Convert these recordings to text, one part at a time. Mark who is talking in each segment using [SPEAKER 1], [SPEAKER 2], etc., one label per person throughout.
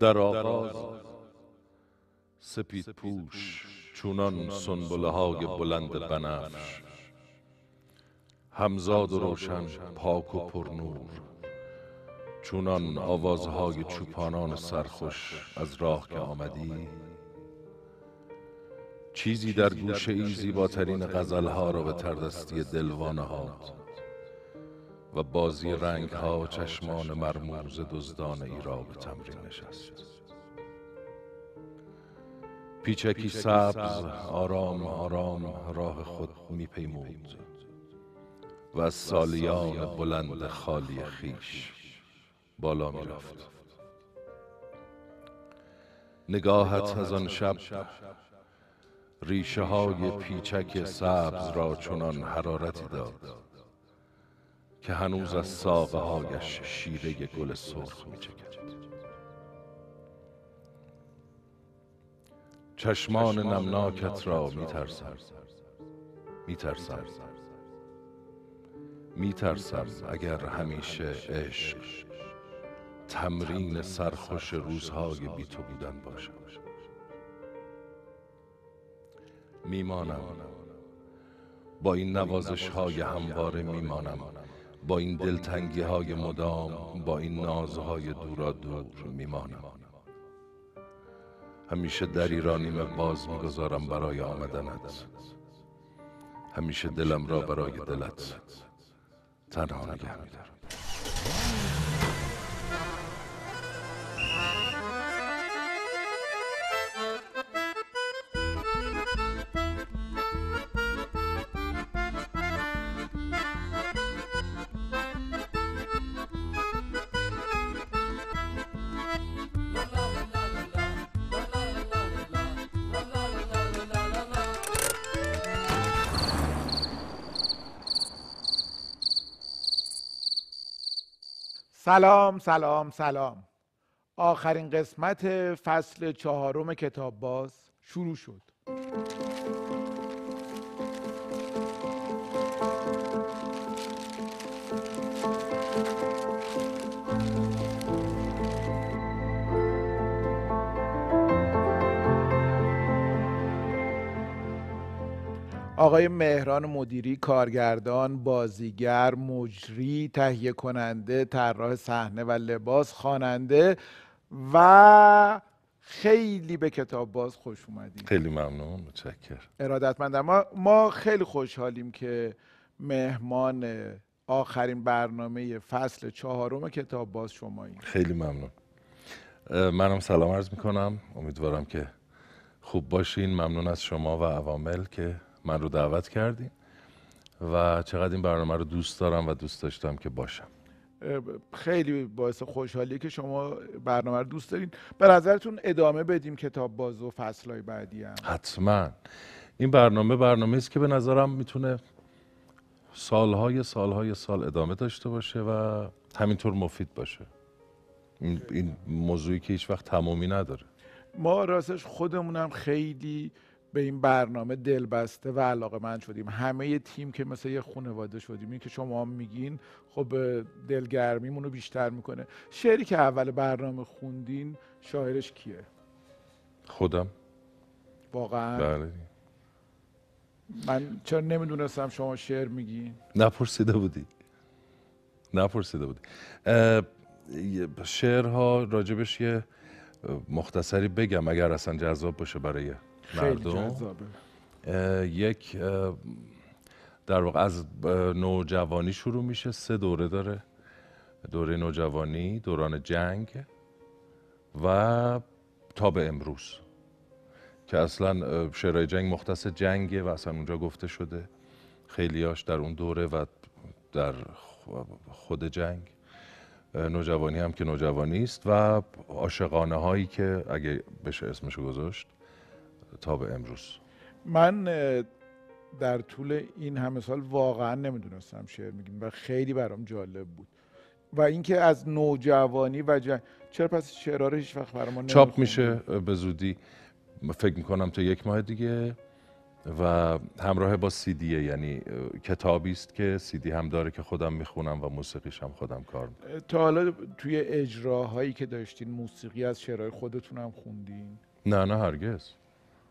[SPEAKER 1] در آغاز سپید پوش چونان سنبله های بلند بنفش همزاد و روشن پاک و پرنور چونان آوازهای چوپانان سرخوش از راه که آمدی. چیزی در گوشه ای زیباترین غزلها را به تردستی دلوانه هاد و بازی رنگ ها چشمان مرموز دزدان ای را به تمرین نشست. پیچکی سبز آرام آرام راه خود می پیمود و از سالیان بلند خالی خیش بالا می رفت نگاهت از آن شب ریشه های پیچک سبز را چنان حرارتی داد. که هنوز از ساقه هایش شیره گل سرخ می چکد. چشمان نمناکت را می ترسم می ترسم می ترسم اگر همیشه عشق تمرین سرخوش روزهای بی تو بودن باشد. میمانم. با این نوازش های همواره میمانم. با این دلتنگی های مدام با این نازهای دورا دور میمانم. همیشه دری را نیمه باز می‌گذارم برای آمدنت. همیشه دلم را برای دلت. تنها نگه میدارم.
[SPEAKER 2] سلام سلام سلام. آخرین قسمت فصل چهارم کتاب باز شروع شد. آقای مهران مدیری کارگردان بازیگر مجری تهیه کننده طراح صحنه و لباس خواننده و خیلی به کتاب باز خوش اومدیم
[SPEAKER 1] خیلی ممنون متشکر
[SPEAKER 2] ارادتمندم ما, ما خیلی خوشحالیم که مهمان آخرین برنامه فصل چهارم کتاب باز شماییم
[SPEAKER 1] خیلی ممنون. منم سلام عرض می‌کنم. امیدوارم که خوب باشین. ممنون از شما و عوامل که من رو دعوت کردیم و چقدر این برنامه رو دوست دارم و دوست داشتم که باشم.
[SPEAKER 2] خیلی باعث خوشحالیه که شما برنامه رو دوست دارین. به نظرتون ادامه بدیم کتاب باز و فصلهای بعدی هم؟
[SPEAKER 1] حتما. این برنامه برنامه است که به نظرم می‌تونه سالهای سالهای سال ادامه داشته باشه و همینطور مفید باشه. این, این موضوعی که هیچ وقت تمامی نداره.
[SPEAKER 2] ما راستش خودمونم خیلی به این برنامه دلبسته و علاقه من شدیم. همه یه تیم که مثل یه خانواده شدیم این که شما میگین خب دلگرمیمون رو بیشتر می‌کنه. شعری که اول برنامه خوندین شاعرش کیه؟
[SPEAKER 1] خودم.
[SPEAKER 2] واقعا؟
[SPEAKER 1] بله.
[SPEAKER 2] من چرا نمی‌دونستم شما شعر میگین؟
[SPEAKER 1] نپرسیده بودی. نپرسیده بودی. شعرها راجبش یه مختصری بگم اگر اصلا جذاب باشه برای مردم. یک در واقع از نوجوانی شروع میشه. سه دوره داره. دوره نوجوانی دوران جنگ و تا به امروز که اصلا شعرهای جنگ مختص جنگه و اصلا اونجا گفته شده. خیلیاش در اون دوره و در خود جنگ. نوجوانی هم که نوجوانی است و عاشقانه هایی که اگه بشه اسمشو گذاشت. تا به امروز.
[SPEAKER 2] من در طول این همه سال واقعا نمی‌دونستم شعر میگیم و خیلی برام جالب بود. و اینکه از نوجوانی و جن... چرا پس شعرها رو هیچ وقت برام
[SPEAKER 1] چاپ میشه به زودی. فکر می‌کنم تا یک ماه دیگه. و همراه با سیدیه یعنی کتابی است که سیدی هم داره که خودم می‌خونم و موسیقیش هم خودم کار می‌کنم.
[SPEAKER 2] تا حالا توی اجراهایی که داشتین موسیقی از شعرهای خودتون هم خوندین؟
[SPEAKER 1] نه نه هرگز.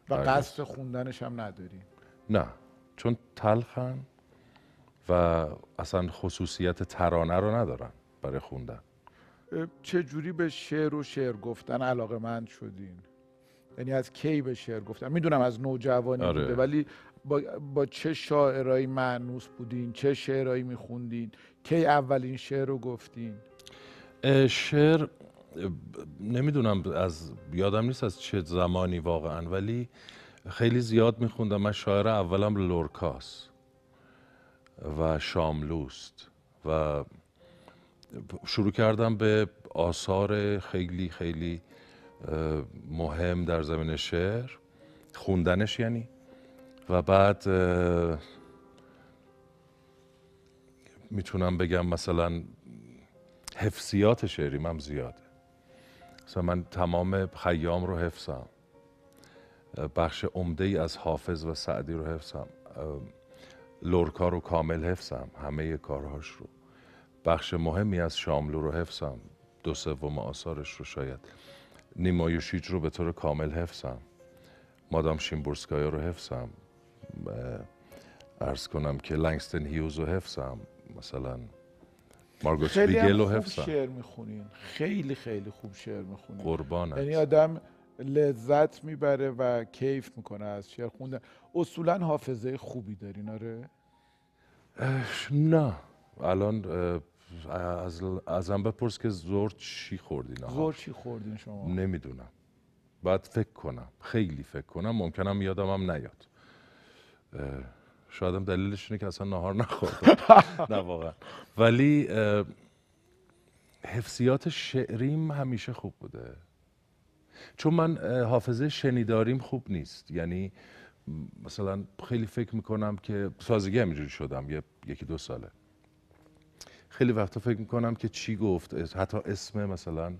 [SPEAKER 2] و قصد خوندنش هم ندارین
[SPEAKER 1] نه چون تلخن و اصلا خصوصیت ترانه رو ندارن برای خوندن.
[SPEAKER 2] چه جوری به شعر و شعر گفتن علاقه مند شدین؟ یعنی از کی به شعر گفتن؟ می‌دونم از نوجوانی آره. بوده ولی با, با چه شاعرایی معنوس بودین؟ چه شعرهایی میخوندین؟ کی اولین شعر رو گفتین؟
[SPEAKER 1] شعر نمی‌دونم از یادم نیست از چه زمانی واقعا ولی خیلی زیاد میخوندم. من شاعر اولم لورکاس و شاملوست و شروع کردم به آثار خیلی خیلی مهم در زمین شعر. خوندنش یعنی. و بعد می‌تونم بگم مثلا حفظیات شعری هم زیاده مثلا من تمام خیام رو حفظم. بخش عمده ای از حافظ و سعدی رو حفظم. لورکا رو کامل حفظم همه کارهاش رو. بخش مهمی از شاملو رو حفظم دو سوم آثارش رو شاید. نیمایوشیج رو به طور کامل حفظم. مادام شیمبورسکایا رو حفظم. ارز کنم که لنگستن هیوز رو حفظم. مثلا مارگوت ریگل رو حفظم
[SPEAKER 2] شعر می‌خونین. خیلی خیلی خوب شعر می‌خونین.
[SPEAKER 1] قربان
[SPEAKER 2] یعنی آدم لذت می‌بره و کیف می‌کنه از شعر خوندن. اصولا حافظه خوبی دارین آره؟
[SPEAKER 1] نه. الان از ازم بپرس که زور چی خوردین
[SPEAKER 2] زور چی خوردین شما؟
[SPEAKER 1] نمی‌دونم. باید فکر کنم. خیلی فکر کنم. ممکنم یادم هم نیاد. شایدم دلیلش اینه که اصلا نهار نخوردم نه واقعا. ولی حفظیات شعریم همیشه خوب بوده. چون من حافظه شنیداریم خوب نیست. یعنی مثلا خیلی فکر می‌کنم که سازگی همینجوری شدم یه یکی دو ساله. خیلی وقتا فکر می‌کنم که چی گفت حتی اسم مثلا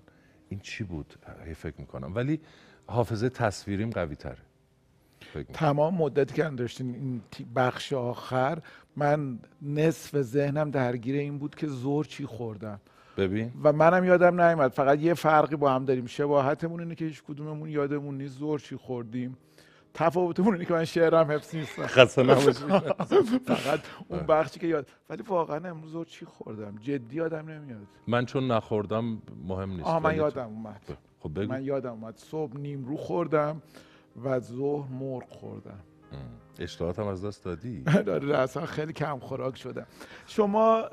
[SPEAKER 1] این چی بود فکر می‌کنم. ولی حافظه تصویریم قوی تره
[SPEAKER 2] تمام مدتی که داشتین این بخش آخر من نصف ذهنم درگیر این بود که زور چی خوردم.
[SPEAKER 1] ببین.
[SPEAKER 2] و منم یادم نیومد. فقط یه فرقی با هم داریم. شباهتمون اینه که هیچ کدوممون یادمون نیست زور چی خوردیم. تفاوتمون اینه که من شعرم حفظ نیستم. فقط اون بخشی که یاد ولی واقعا امروز چی خوردم؟ جدی یادم نمیاد.
[SPEAKER 1] من چون نخوردم مهم نیست.
[SPEAKER 2] آه من یادم اومد. خب بگو. من یادم اومد. صبح نیمرو خوردم. و ظهر مرغ خوردم.
[SPEAKER 1] اشتهاتم از دست دادی؟
[SPEAKER 2] داره اصلا خیلی کم خوراک شدم. شما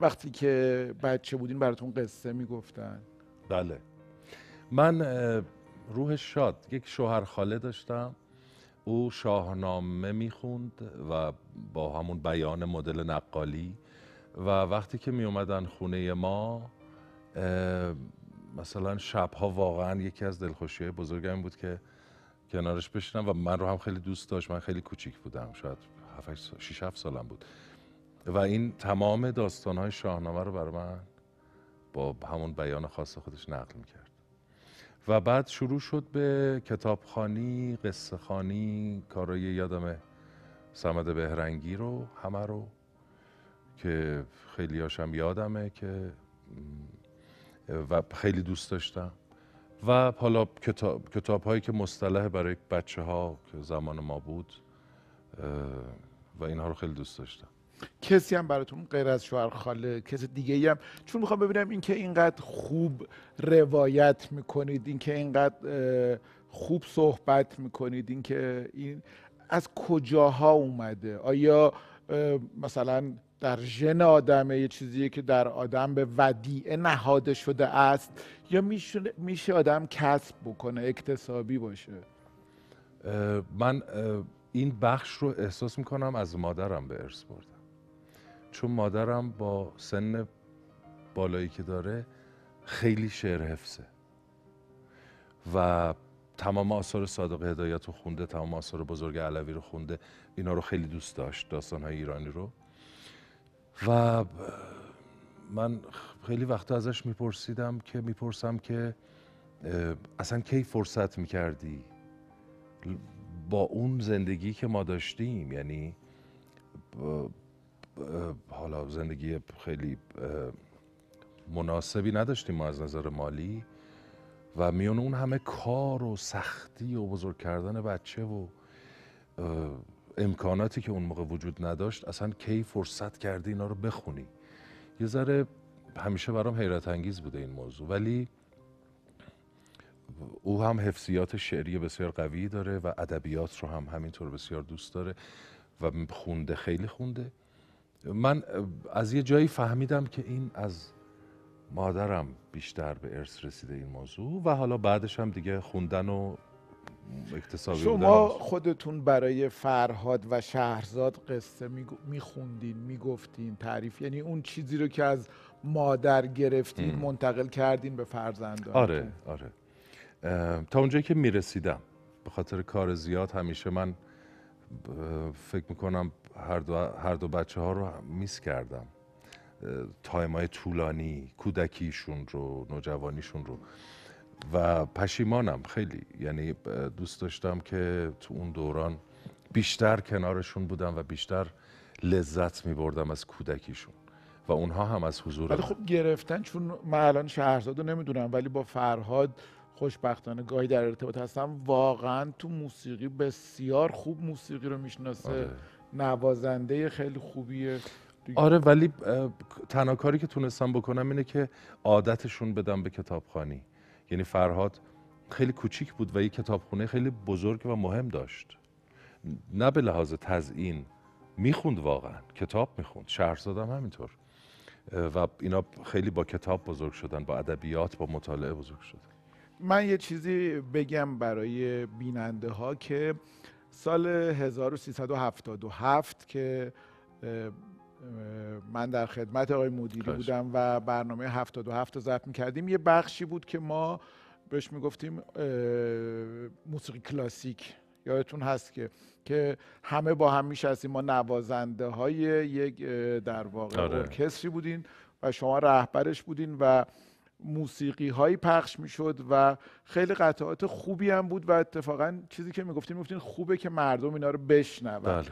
[SPEAKER 2] وقتی که بچه بودین براتون قصه می‌گفتن؟
[SPEAKER 1] بله. من روح شاد یک شوهر خاله داشتم. او شاهنامه می‌خوند و با همون بیان مدل نقالی. و وقتی که می اومدن خونه ما مثلا شبها واقعا یکی از دلخوشی بزرگم بود که کنارش بشینم و من رو هم خیلی دوست داشت. من خیلی کوچیک بودم. شاید 6 7 سالم بود. و این تمام داستانهای شاهنامه رو برای من با همون بیان خاص خودش نقل می‌کرد. و بعد شروع شد به کتابخانی قصه خانی کارای یادم سمد بهرنگی رو همه رو که خیلی هاشم یادمه که و خیلی دوست داشتم. و حالا کتاب, کتاب هایی که مصطلح برای بچه ها که زمان ما بود و اینها رو خیلی دوست داشتم.
[SPEAKER 2] کسی هم براتون غیر از شوهر خاله کسی دیگه هم؟ چون می‌خوام ببینم اینکه اینقدر خوب روایت می‌کنید اینکه اینقدر خوب صحبت می‌کنید اینکه این از کجاها اومده؟ آیا مثلا در ژن آدمه یه چیزیه که در آدم به ودیعه نهاده شده است. یا میشه آدم کسب بکنه اکتسابی باشه؟
[SPEAKER 1] من این بخش رو احساس می‌کنم از مادرم به ارث بردم. چون مادرم با سن بالایی که داره خیلی شعر حفظه. و تمام آثار صادق هدایت رو خونده تمام آثار بزرگ علوی رو خونده اینا رو خیلی دوست داشت داستان های ایرانی رو. و من خیلی وقتا ازش میپرسیدم که می‌پرسم که اصلا کی فرصت می‌کردی با اون زندگی که ما داشتیم؟ یعنی حالا زندگی خیلی مناسبی نداشتیم ما از نظر مالی و میون اون همه کار و سختی و بزرگ کردن بچه و امکاناتی که اون موقع وجود نداشت اصلا کی فرصت کردی اینا رو بخونی. یه ذره همیشه برام حیرت انگیز بوده این موضوع. ولی او هم حفظیات شعری بسیار قوی داره و ادبیات رو هم همینطور بسیار دوست داره و خونده خیلی خونده. من از یه جایی فهمیدم که این از مادرم بیشتر به ارث رسیده این موضوع و حالا بعدش هم دیگه خوندن و اکتسابی
[SPEAKER 2] شما خودتون برای فرهاد و شهرزاد قصه میخوندین می‌گفتین تعریف یعنی اون چیزی رو که از مادر گرفتین منتقل کردین به فرزندان
[SPEAKER 1] آره آره. تا اونجایی که می‌رسیدم به خاطر کار زیاد همیشه من فکر می‌کنم هر دو, هر دو بچه ها رو میس کردم. تایم های طولانی کودکیشون رو نوجوانیشون رو. و پشیمانم خیلی. یعنی دوست داشتم که تو اون دوران بیشتر کنارشون بودم و بیشتر لذت می بردم از کودکیشون. و اونها هم از حضور
[SPEAKER 2] ولی خب گرفتن چون من الان شهرزاد رو نمی‌دونم ولی با فرهاد خوشبختانه گاهی در ارتباط هستم. واقعا تو موسیقی بسیار خوب موسیقی رو می‌شناسه. آره. نوازنده خیلی خوبیه.
[SPEAKER 1] آره ولی تنها کاری که تونستم بکنم اینه که عادتشون بدم به کتابخانی یعنی فرهاد خیلی کوچیک بود و یه کتابخونه خیلی بزرگ و مهم داشت. نه به لحاظ تزئین می‌خوند واقعا کتاب می‌خوند شهرزادم همینطور. و اینا خیلی با کتاب بزرگ شدن با ادبیات با مطالعه بزرگ شدن.
[SPEAKER 2] من یه چیزی بگم برای بیننده ها که سال 1377 که من در خدمت آقای مدیری بودم و برنامه 77 رو ضبط کردیم یه بخشی بود که ما بهش می‌گفتیم موسیقی کلاسیک. یادتون هست که که همه با هم میشستیم. ما نوازنده های یک در واقع آره. ارکستری بودین و شما رهبرش بودین و موسیقی هایی پخش می‌شد و خیلی قطعات خوبی هم بود و اتفاقا چیزی که می‌گفتیم می‌گفتین خوبه که مردم اینا رو بشنون بله.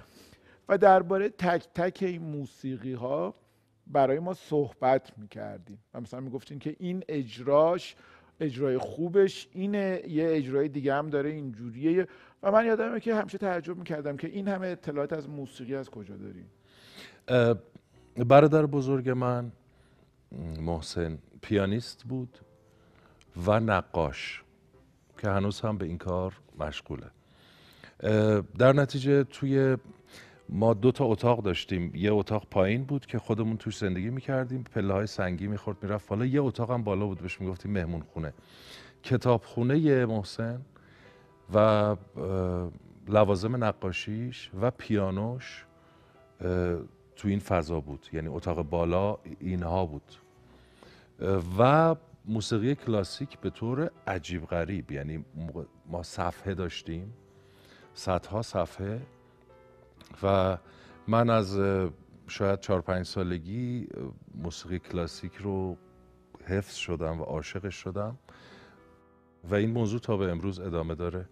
[SPEAKER 2] و درباره تک تک این موسیقی ها برای ما صحبت می‌کردیم. و مثلا می‌گفتیم که این اجراش اجرای خوبش اینه یه اجرای دیگه هم داره اینجوریه. و من یادمه که همیشه تعجب می‌کردم که این همه اطلاعات از موسیقی از کجا داریم؟
[SPEAKER 1] برادر بزرگ من محسن پیانیست بود و نقاش که هنوز هم به این کار مشغوله. در نتیجه توی ما دو تا اتاق داشتیم. یه اتاق پایین بود که خودمون توش زندگی می‌کردیم. پله های سنگی می‌خورد می‌رفت بالا. یه اتاق هم بالا بود بهش می‌گفتیم مهمون خونه کتاب خونه محسن و لوازم نقاشیش و پیانوش تو این فضا بود. یعنی اتاق بالا اینها بود. و موسیقی کلاسیک به طور عجیب غریب. یعنی ما صفحه داشتیم. صدها صفحه. و من از شاید چهار پنج سالگی موسیقی کلاسیک رو حفظ شدم و عاشقش شدم و این موضوع تا به امروز ادامه داره.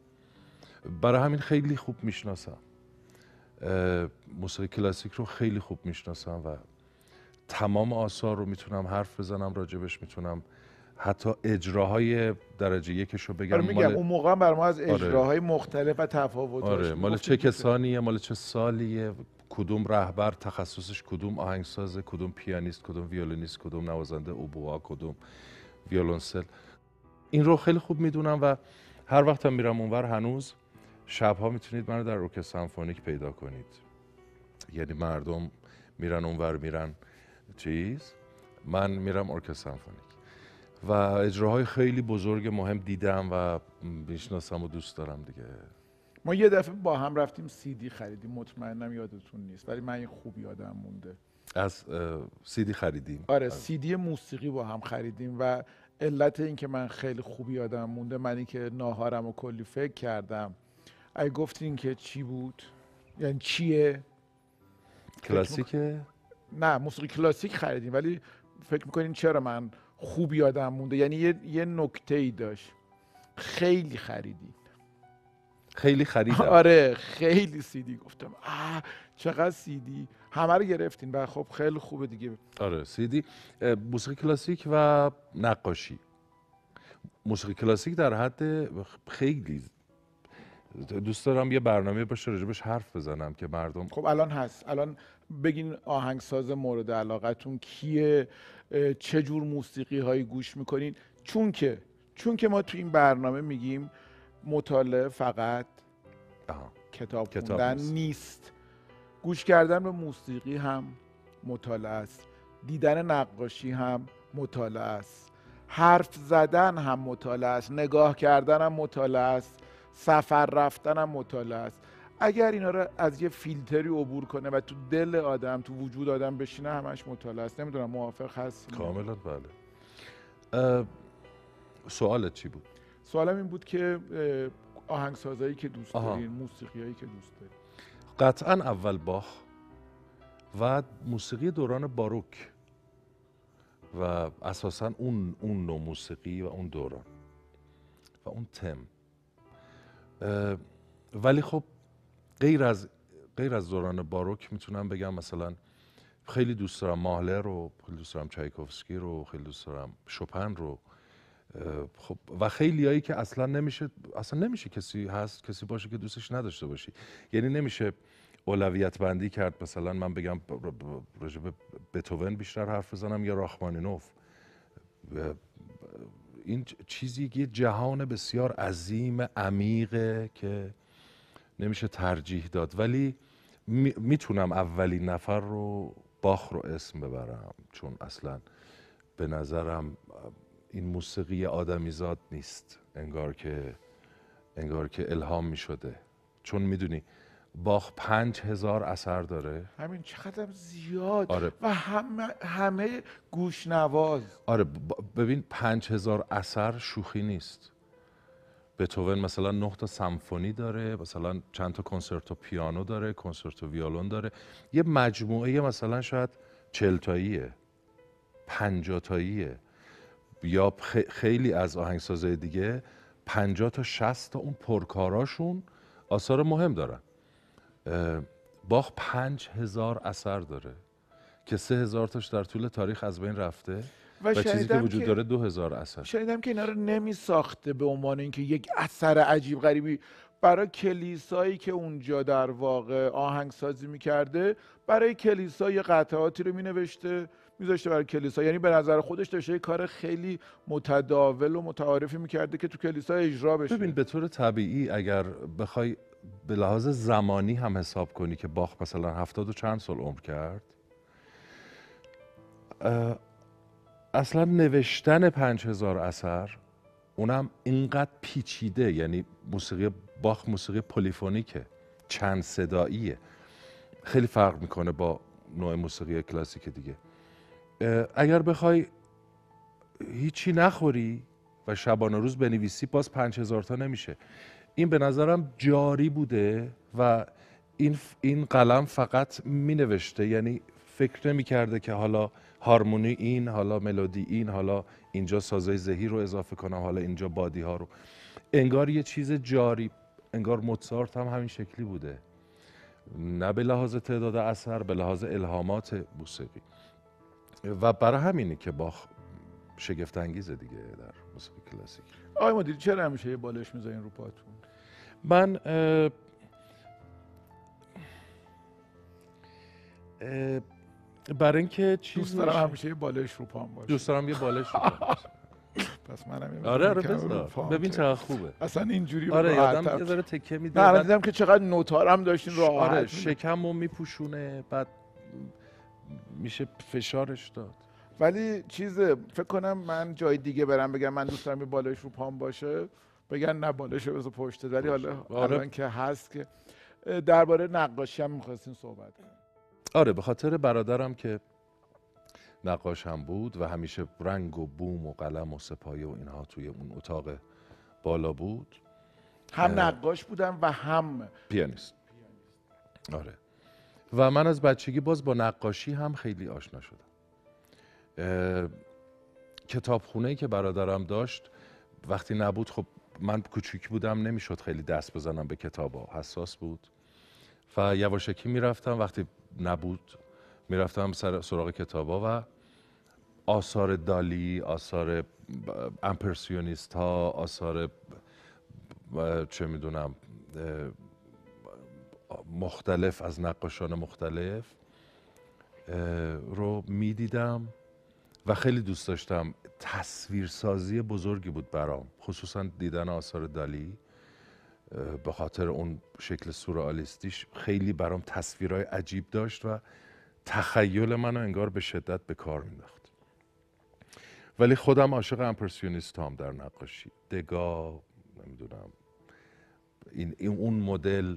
[SPEAKER 1] برای همین خیلی خوب می‌شناسم. موسیقی کلاسیک رو خیلی خوب می‌شناسم و تمام آثار رو می‌تونم حرف بزنم راجبش می‌تونم حتی اجراهای درجه یکش رو بگم آره
[SPEAKER 2] میگم مال... اون موقع بر ما از آره. اجراهای آره. مختلف و تفاوت
[SPEAKER 1] آره مال چه کسانیه؟ مال چه سالیه؟ کدوم رهبر تخصصش کدوم آهنگساز؟ کدوم پیانیست؟ کدوم ویولونیست؟ کدوم نوازنده اوبوا؟ کدوم ویولونسل؟ این رو خیلی خوب می‌دونم و هر وقت هم میرم اونور هنوز شبها می‌تونید منو در روک سمفونیک پیدا کنید. یعنی مردم میرن اونور میرن. چیز؟ من میرم ارکستر سمفونیک. و اجراهای خیلی بزرگ مهم دیدم و می‌شناسم و دوست دارم دیگه.
[SPEAKER 2] ما یه دفعه با هم رفتیم سی دی خریدیم. مطمئنم یادتون نیست ولی من خوب یادم مونده.
[SPEAKER 1] از سی دی خریدیم.
[SPEAKER 2] آره سی دی موسیقی با هم خریدیم و علت این که من خیلی خوب یادم مونده من که ناهارم و کلی فکر کردم. ای گفتین که چی بود؟ یعنی چیه؟
[SPEAKER 1] کلاسیکه؟
[SPEAKER 2] نه موسیقی کلاسیک خریدیم ولی فکر می‌کنین چرا من خوب یادم مونده. یعنی یه, یه نکته ای داشت. خیلی خریدین
[SPEAKER 1] خیلی خریدم.
[SPEAKER 2] آره خیلی سیدی گفتم. آه چقدر سیدی. همه رو گرفتین. و خب خیلی خوبه دیگه.
[SPEAKER 1] آره سیدی. موسیقی کلاسیک و نقاشی. موسیقی کلاسیک در حد خیلی دوست دارم یه برنامه باشه راجبش حرف بزنم که مردم
[SPEAKER 2] خب الان هست. الان بگین آهنگساز مورد علاقتون کیه؟ چه جور موسیقی هایی گوش می‌کنین؟ چون که چون که ما تو این برنامه میگیم مطالعه فقط کتاب, کتاب خوندن نیست. نیست. گوش کردن به موسیقی هم مطالعه است. دیدن نقاشی هم مطالعه است. حرف زدن هم مطالعه است. نگاه کردن هم مطالعه است. سفر رفتن هم مطالعه است. اگر اینا رو از یه فیلتری عبور کنه و تو دل آدم تو وجود آدم بشینه همش مطالعه است. نمی‌دونم موافق هست
[SPEAKER 1] کاملا بله. سوالت چی بود؟
[SPEAKER 2] سوالم این بود که آهنگسازایی که دوست دارین موسیقیایی که دوست دارین.
[SPEAKER 1] قطعا اول باخ و موسیقی دوران باروک و اساسا اون اون نوع موسیقی و اون دوران و اون تم. ولی خب غیر از غیر از دوران باروک می‌تونم بگم مثلا خیلی دوست دارم ماهلر رو خیلی دوست دارم چایکوفسکی رو خیلی دوست دارم شوپن رو. خب و خیلی هایی که اصلا نمیشه اصلا نمیشه کسی هست کسی باشه که دوستش نداشته باشی. یعنی نمیشه اولویت بندی کرد مثلا من بگم راجع به بتوون بیشتر حرف بزنم یا راخمانینوف. این چیزی یه جهان بسیار عظیم عمیقه که نمیشه ترجیح داد ولی می‌تونم اولین نفر رو باخ رو اسم ببرم چون اصلا به نظرم این موسیقی آدمیزاد نیست انگار که انگار که الهام می شده چون می‌دونی باخ پنج هزار اثر داره.
[SPEAKER 2] همین چقدر زیاد. آره. و همه, همه گوشنواز.
[SPEAKER 1] آره ببین پنج هزار اثر شوخی نیست. بتوون مثلا نه تا سمفونی داره مثلا چند تا کنسرتو پیانو داره کنسرتو ویولون داره. یه مجموعه مثلا شاید چل تاییه پنجاه تاییه یا خیلی از آهنگسازهای دیگه 50 تا 60 تا اون پرکاراشون آثار مهم دارن. باخ پنج هزار اثر داره که سه هزار تاش در طول تاریخ از بین رفته. و, و چیزی که وجود داره دو هزار اثر.
[SPEAKER 2] شنیدم که اینا رو نمی ساخته به عنوان اینکه یک اثر عجیب غریبی. برای کلیسایی که اونجا در واقع آهنگسازی می‌کرده برای کلیسا یه قطعاتی رو می نوشته میذاشته برای کلیسا. یعنی به نظر خودش داشته یه کار خیلی متداول و متعارفی می‌کرده که تو کلیسا اجرا بشه.
[SPEAKER 1] ببین به طور طبیعی اگر بخوای به لحاظ زمانی هم حساب کنی که باخ مثلا هفتاد و چند سال عمر کرد اصلا نوشتن پنج هزار اثر اونم اینقدر پیچیده یعنی موسیقی باخ موسیقی پلیفونیکه چند صداییه. خیلی فرق می‌کنه با نوع موسیقی کلاسیک دیگه. اگر بخوای هیچی نخوری و شبانه روز بنویسی باز پنج هزار تا نمیشه. این به نظرم جاری بوده و این, این قلم فقط می نوشته یعنی فکر نمی کرده که حالا هارمونی این حالا ملودی این حالا اینجا سازه ذهی رو اضافه کنم حالا اینجا بادی ها رو. انگار یه چیز جاری انگار موتسارت هم همین شکلی بوده. نه به لحاظ تعداد اثر به لحاظ الهامات موسیقی. و برای همینه که با شگفت انگیزه دیگه در موسیقی کلاسیک.
[SPEAKER 2] آقای مدیر چرا همیشه یه بالش می‌ذارین رو پاتون؟
[SPEAKER 1] من برای اینکه چیز
[SPEAKER 2] دوست دارم همیشه یه بالش رو پام باشه.
[SPEAKER 1] دوست دارم یه بالش رو پام
[SPEAKER 2] پس منم
[SPEAKER 1] آره آره ببین چقدر خوبه.
[SPEAKER 2] اصلا اینجوری
[SPEAKER 1] آره یادم یه ذره تکه میده
[SPEAKER 2] نه دیدم که چقدر نوتارم داشتین راحت آره
[SPEAKER 1] شکمو میپوشونه بعد میشه فشارش داد.
[SPEAKER 2] ولی چیز فکر کنم من جای دیگه برم بگم من دوست دارم بالش رو پام باشه. بگن نه بالش رو پشت. ولی حالا آره. که هست که درباره نقاشی هم می‌خواستین صحبت کنیم.
[SPEAKER 1] آره به خاطر برادرم که نقاش هم بود و همیشه رنگ و بوم و قلم و سپایه و اینها توی اون اتاق بالا بود.
[SPEAKER 2] هم نقاش بودم و هم
[SPEAKER 1] پیانیست. آره. و من از بچگی باز با نقاشی هم خیلی آشنا شدم. کتابخونه ای که برادرم داشت وقتی نبود خب من کوچیک بودم نمی‌شد خیلی دست بزنم به کتاب حساس بود. و یواشکی می‌رفتم وقتی نبود. می‌رفتم سر سراغ کتابا و آثار دالی آثار امپرسیونیست ها آثار چه می‌دونم مختلف از نقاشان مختلف رو می‌دیدم و خیلی دوست داشتم. تصویرسازی بزرگی بود برام خصوصا دیدن آثار دالی. به خاطر اون شکل سورئالیستیش خیلی برام تصویرهای عجیب داشت و تخیل منو انگار به شدت به کار مینداخت. ولی خودم عاشق امپرسیونیست هم در نقاشی. دگا نمی‌دونم. این, این اون مدل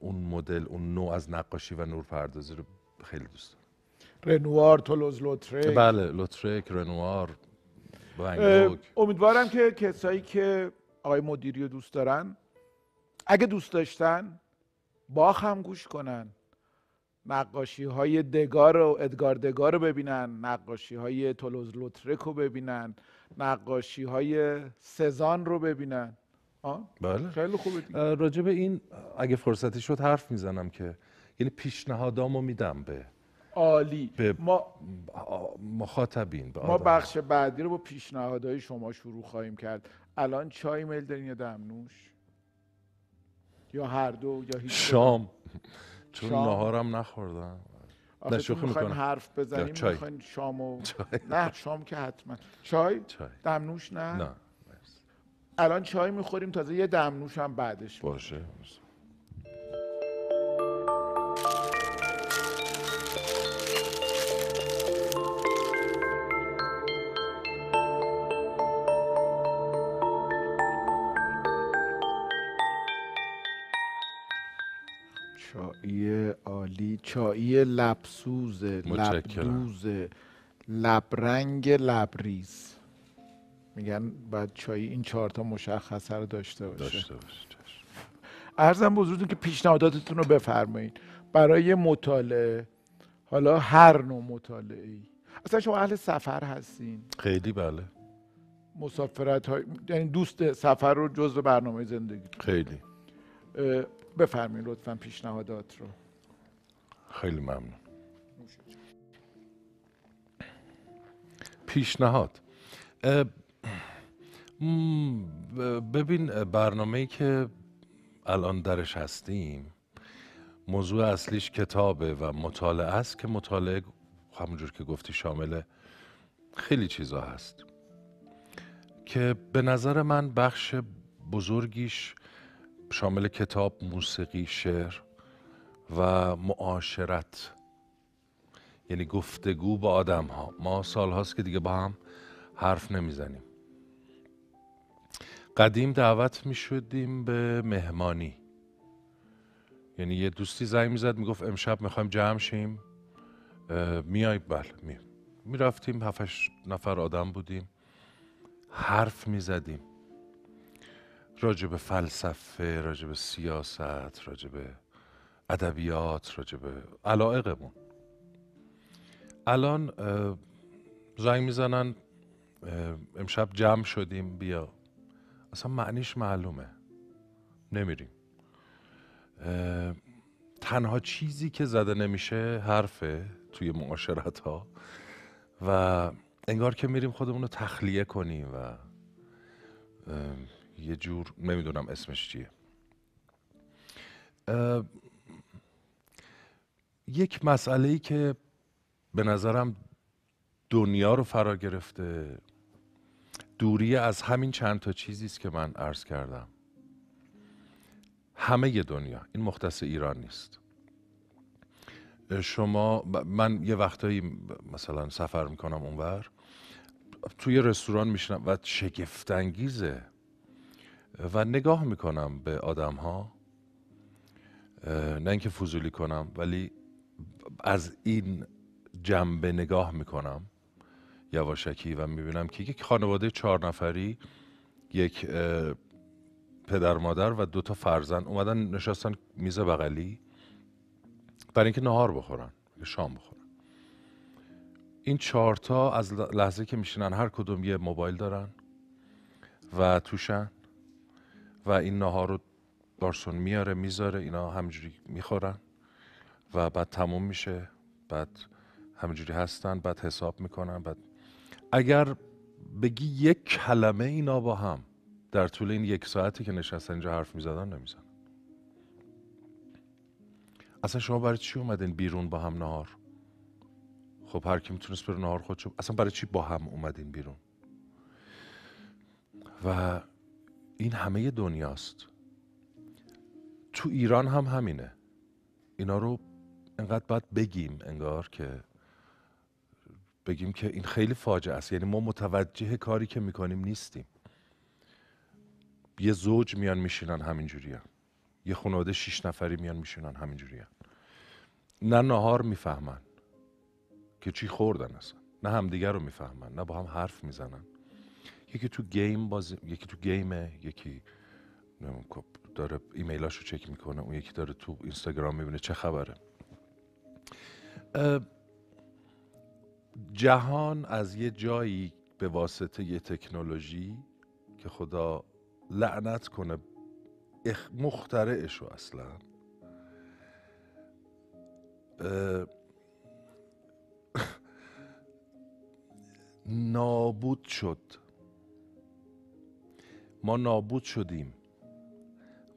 [SPEAKER 1] اون مدل اون نوع از نقاشی و نورپردازی رو خیلی دوست
[SPEAKER 2] دارم. رنوار تولوز لوترک
[SPEAKER 1] بله لوترک رنوار.
[SPEAKER 2] امیدوارم که کسایی که آقای مدیری رو دوست دارن اگه دوست داشتن باخ هم گوش کنن. نقاشی های دگار و ادگار دگار رو ببینن نقاشی های تولوز لوترک رو ببینن نقاشی های سزان رو ببینن.
[SPEAKER 1] بله.
[SPEAKER 2] خیلی خوبه
[SPEAKER 1] راجع به این اگه فرصتی شد حرف می‌زنم که یعنی پیشنهادامو میدم به
[SPEAKER 2] عالی.
[SPEAKER 1] به ما مخاطبین به
[SPEAKER 2] ما بخش بعدی رو با پیشنهادهای شما شروع خواهیم کرد. الان چای میل دارین یا دمنوش؟ یا هر دو یا هیچ
[SPEAKER 1] شام. چون نهارم نخوردم.
[SPEAKER 2] نه شوخی حرف بزنیم می‌خواین شامو نه شام که حتما. چای, چای. دمنوش نه؟
[SPEAKER 1] نه
[SPEAKER 2] الان چای می‌خوریم تازه یه دمنوش هم بعدش
[SPEAKER 1] باشه
[SPEAKER 2] چایی لبسوز لبدوز لبرنگ لبریز. میگن بعد چای این چهار تا مشخصه رو داشته باشه.
[SPEAKER 1] داشته باشه.
[SPEAKER 2] ارزم بزرگتون که پیشنهاداتتون رو بفرمایید. برای مطالعه حالا هر نوع مطالعه ای اصلا شما اهل سفر هستین.
[SPEAKER 1] خیلی بله.
[SPEAKER 2] مسافرت های یعنی دوست سفر رو جزء برنامه زندگی.
[SPEAKER 1] خیلی.
[SPEAKER 2] بفرمایید لطفا پیشنهادات رو.
[SPEAKER 1] خیلی ممنون. پیشنهاد. ببین برنامه ای که الان درش هستیم موضوع اصلیش کتابه و مطالعه است که مطالعه همونجور که گفتی شامل خیلی چیزا هست. که به نظر من بخش بزرگیش شامل کتاب، موسیقی، شعر و معاشرت. یعنی گفتگو با آدم ها ما سال هاست که دیگه با هم حرف نمی‌زنیم. قدیم دعوت می شدیم به مهمانی. یعنی یه دوستی زنگ می‌زد می‌گفت امشب می‌خوایم جمع شیم. میای؟ بله می می‌رفتیم هفتش نفر آدم بودیم. حرف می‌زدیم. راجع به فلسفه راجع به سیاست راجع به ادبیات راجع به علائقمون. الان زنگ می‌زنن امشب جمع شدیم بیا. اصلا معنیش معلومه. نمیریم. تنها چیزی که زده نمیشه حرفه توی معاشرت ها و انگار که میریم خودمون رو تخلیه کنیم و یه جور نمی‌دونم اسمش چیه. یک مسئله ای که به نظرم دنیا رو فرا گرفته. دوری از همین چند تا چیزی است که من عرض کردم. همه دنیا این مختص ایران نیست. شما من یه وقتایی مثلا سفر می‌کنم اونور توی رستوران میشنم و شگفتانگیزه و نگاه می‌کنم به آدم ها نه اینکه فضولی کنم ولی از این جنبه نگاه می‌کنم یواشکی و می‌بینم که یک خانواده چهار نفری یک پدر مادر و دو تا فرزند اومدن نشستن میز بغلی برای اینکه نهار بخورن شام بخورن. این چهارتا از لحظه که میشینن هر کدوم یه موبایل دارن و توشن و این نهار رو بارسون میاره می‌ذاره اینا همجوری می‌خورن. و بعد تموم میشه بعد همجوری هستن بعد حساب می‌کنن بعد اگر بگی یک کلمه اینا با هم در طول این یک ساعتی که نشستن اینجا حرف می‌زدن نمیزن. اصلا شما برای چی اومدین بیرون با هم نهار؟ خب هر کی می‌تونست بره نهار خودشو اصلا برای چی با هم اومدین بیرون؟ و این همه دنیاست. تو ایران هم همینه. اینا رو انقدر باید بگیم انگار که بگیم که این خیلی فاجعه است. یعنی ما متوجه کاری که می‌کنیم نیستیم. یه زوج میان میشینن همینجوری هم. یه خانواده شیش نفری میان میشینن همینجوری هم. نه نهار می‌فهمن که چی خوردن اصلا. نه همدیگر رو می‌فهمن. نه با هم حرف می‌زنن. یکی تو گیم باز یکی تو گیمه یکی داره ایمیلاشو چک می‌کنه اون یکی داره تو اینستاگرام می‌بینه چه خبره. جهان از یه جایی به واسطه یه تکنولوژی که خدا لعنت کنه مخترعشو اصلا. نابود شد. ما نابود شدیم.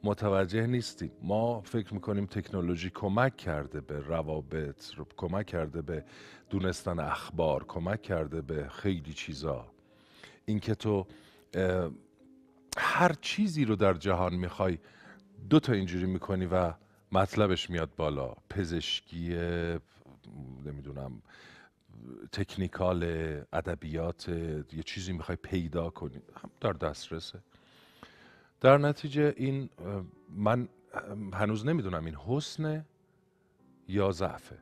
[SPEAKER 1] متوجه نیستیم. ما فکر می‌کنیم تکنولوژی کمک کرده به روابط کمک کرده به دونستن اخبار کمک کرده به خیلی چیزا. اینکه تو هر چیزی رو در جهان می‌خوای دو تا اینجوری می‌کنی و مطلبش میاد بالا. پزشکی نمی‌دونم تکنیکال ادبیات یه چیزی می‌خوای پیدا کنی. هم در دسترسه. در نتیجه این من هنوز نمی‌دونم این حسن یا ضعفه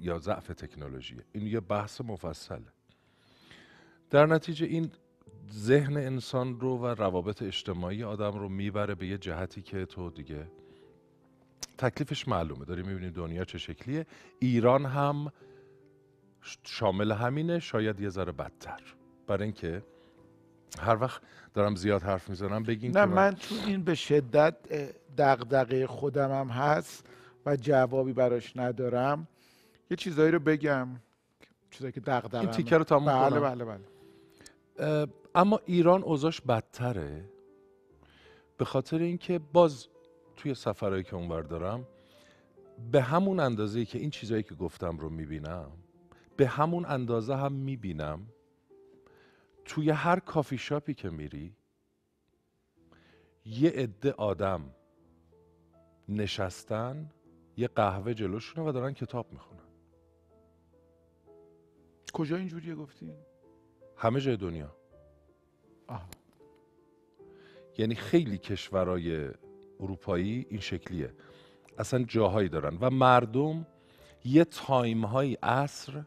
[SPEAKER 1] یا ضعف تکنولوژیه. این یه بحث مفصله. در نتیجه این ذهن انسان رو و روابط اجتماعی آدم رو می‌بره به یه جهتی که تو دیگه تکلیفش معلومه. داری می‌بینی دنیا چه شکلیه. ایران هم شامل همینه. شاید یه ذره بدتر. برای اینکه هر وقت دارم زیاد حرف می‌زنم بگین
[SPEAKER 2] نه من چون این به شدت دغدغه خودم هم هست و جوابی براش ندارم. یه چیزایی رو بگم چیزایی که دغدغه
[SPEAKER 1] این تیکه رو تموم
[SPEAKER 2] بله بله
[SPEAKER 1] بله. اما ایران اوضاش بدتره به خاطر اینکه باز توی سفرهایی که اونور دارم به همون اندازه که این چیزایی که گفتم رو می‌بینم به همون اندازه هم می‌بینم توی هر کافی شاپی که میری یه عده آدم نشستن یه قهوه جلوشونه و دارن کتاب می‌خونن
[SPEAKER 2] کجا اینجوریه گفتی؟
[SPEAKER 1] همه جای دنیا آه. یعنی خیلی کشورهای اروپایی این شکلیه اصلا جاهایی دارن و مردم یه تایم های عصر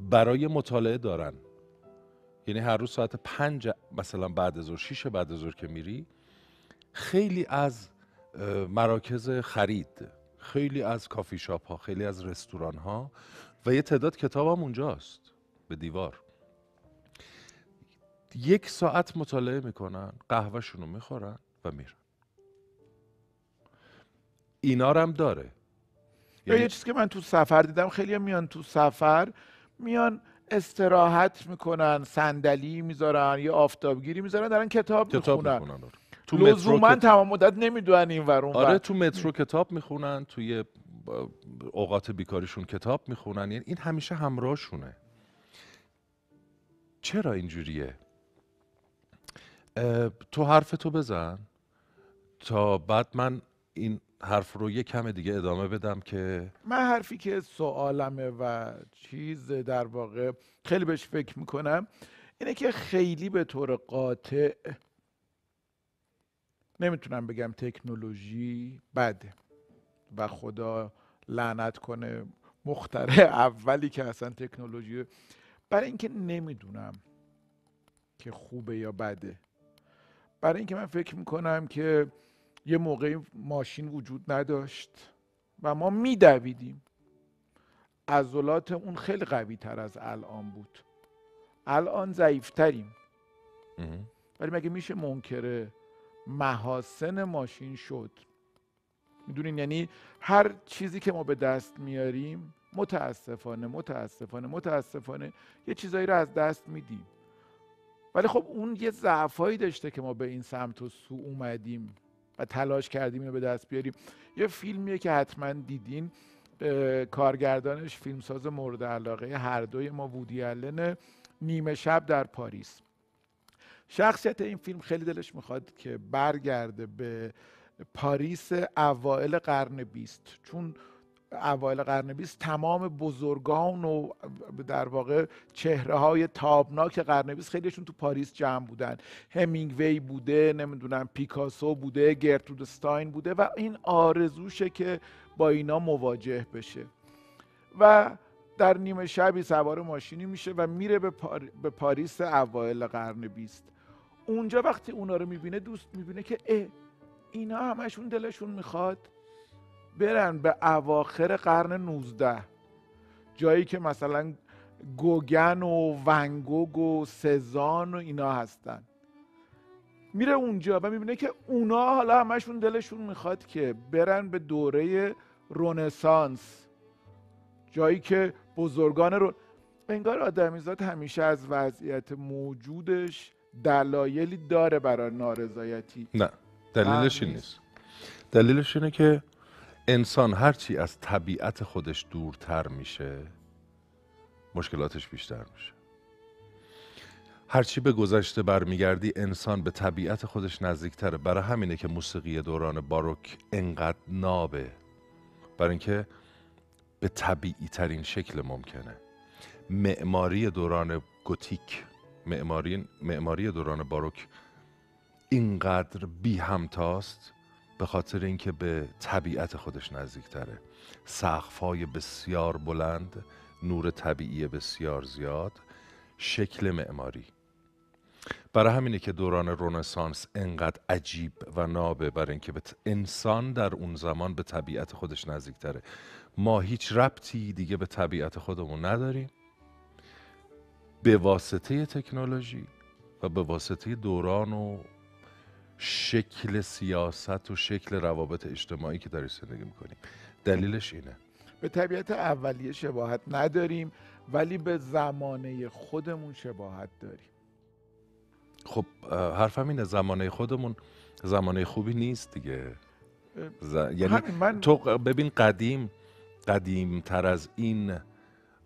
[SPEAKER 1] برای مطالعه دارن یعنی هر روز ساعت پنج مثلا بعد از شیش بعد از که میری خیلی از مراکز خرید خیلی از کافی شاپ ها خیلی از رستوران ها و یه تعداد کتاب هم اونجاست به دیوار. یک ساعت مطالعه می‌کنن قهوهشون رو می‌خورن و میرن. اینا هم داره.
[SPEAKER 2] یعنی... یه چیزی که من تو سفر دیدم خیلی میان تو سفر میان استراحت می‌کنن صندلی می‌ذارن یا آفتابگیری می‌ذارن دارن کتاب, کتاب می‌خونن. آره. تو لزوما تمام مدت نمی‌دونن این ورون
[SPEAKER 1] آره تو مترو کتاب می‌خونن توی اوقات بیکاریشون کتاب می‌خونن. یعنی این همیشه همراهشونه. چرا اینجوریه؟ تو حرف تو بزن تا بعد من این حرف رو یه کم دیگه ادامه بدم که
[SPEAKER 2] من حرفی که سوالمه و چیز در واقع خیلی بهش فکر می‌کنم اینه که خیلی به طور قاطع نمی‌تونم بگم تکنولوژی بده و خدا لعنت کنه مختره اولی که اصلا تکنولوژی برای اینکه نمی‌دونم که خوبه یا بده. برای اینکه من فکر می‌کنم که یه موقعی ماشین وجود نداشت و ما میدویدیم. عضلات اون خیلی قوی تر از الان بود. الان ضعیفتریم. ولی مگه میشه منکر محاسن ماشین شد؟ می‌دونین؟ یعنی هر چیزی که ما به دست میاریم متاسفانه متاسفانه متاسفانه یه چیزایی رو از دست میدیم. ولی خب اون یه ضعفایی داشته که ما به این سمت و سو اومدیم. و تلاش کردیم اینو به دست بیاریم. یه فیلمیه که حتما دیدین کارگردانش فیلمساز مورد علاقه هر دوی ما وودی آلن نیمه شب در پاریس. شخصیت این فیلم خیلی دلش می‌خواد که برگرده به پاریس اوائل قرن بیست. چون اوایل قرن بیست تمام بزرگان و در واقع چهره های تابناک قرن بیست خیلیشون تو پاریس جمع بودن. همینگوی بوده نمی‌دونم پیکاسو بوده گرترود استاین بوده و این آرزوشه که با اینا مواجه بشه. و در نیمه شبی سوار ماشینی میشه و میره به, به پاریس اوایل قرن بیست. اونجا وقتی اونا رو می‌بینه دوست می‌بینه که اه اینا همشون دلشون می‌خواد. برن به اواخر قرن 19 جایی که مثلا گوگن و ونگوگ و سزان و اینا هستن. میره اونجا و می‌بینه که اونا حالا همشون دلشون می‌خواد که برن به دوره رونسانس جایی که بزرگان رو انگار آدمیزاد همیشه از وضعیت موجودش دلایلی داره برای نارضایتی.
[SPEAKER 1] نه دلیلش این نیست. دلیلش اینه که انسان هرچی از طبیعت خودش دورتر میشه مشکلاتش بیشتر میشه. هرچی به گذشته برمیگردی انسان به طبیعت خودش نزدیکتره. برای همینه که موسیقی دوران باروک انقدر نابه. برای اینکه به طبیعی ترین شکل ممکنه. معماری دوران گوتیک معماری, معماری دوران باروک اینقدر بی همتاست به خاطر اینکه به طبیعت خودش نزدیکتره. سقف‌های بسیار بلند نور طبیعی بسیار زیاد شکل معماری. برای همینه که دوران رونسانس انقدر عجیب و نابه برای اینکه انسان در اون زمان به طبیعت خودش نزدیکتره. ما هیچ ربطی دیگه به طبیعت خودمون نداریم. به واسطه تکنولوژی و به واسطه دوران و شکل سیاست و شکل روابط اجتماعی که داری زندگی می‌کنیم دلیلش اینه.
[SPEAKER 2] به طبیعت اولیه شباهت نداریم ولی به زمانه خودمون شباهت داریم.
[SPEAKER 1] خب حرفم اینه زمانه خودمون زمانه خوبی نیست دیگه. یعنی من... تو ببین قدیم قدیم تر از این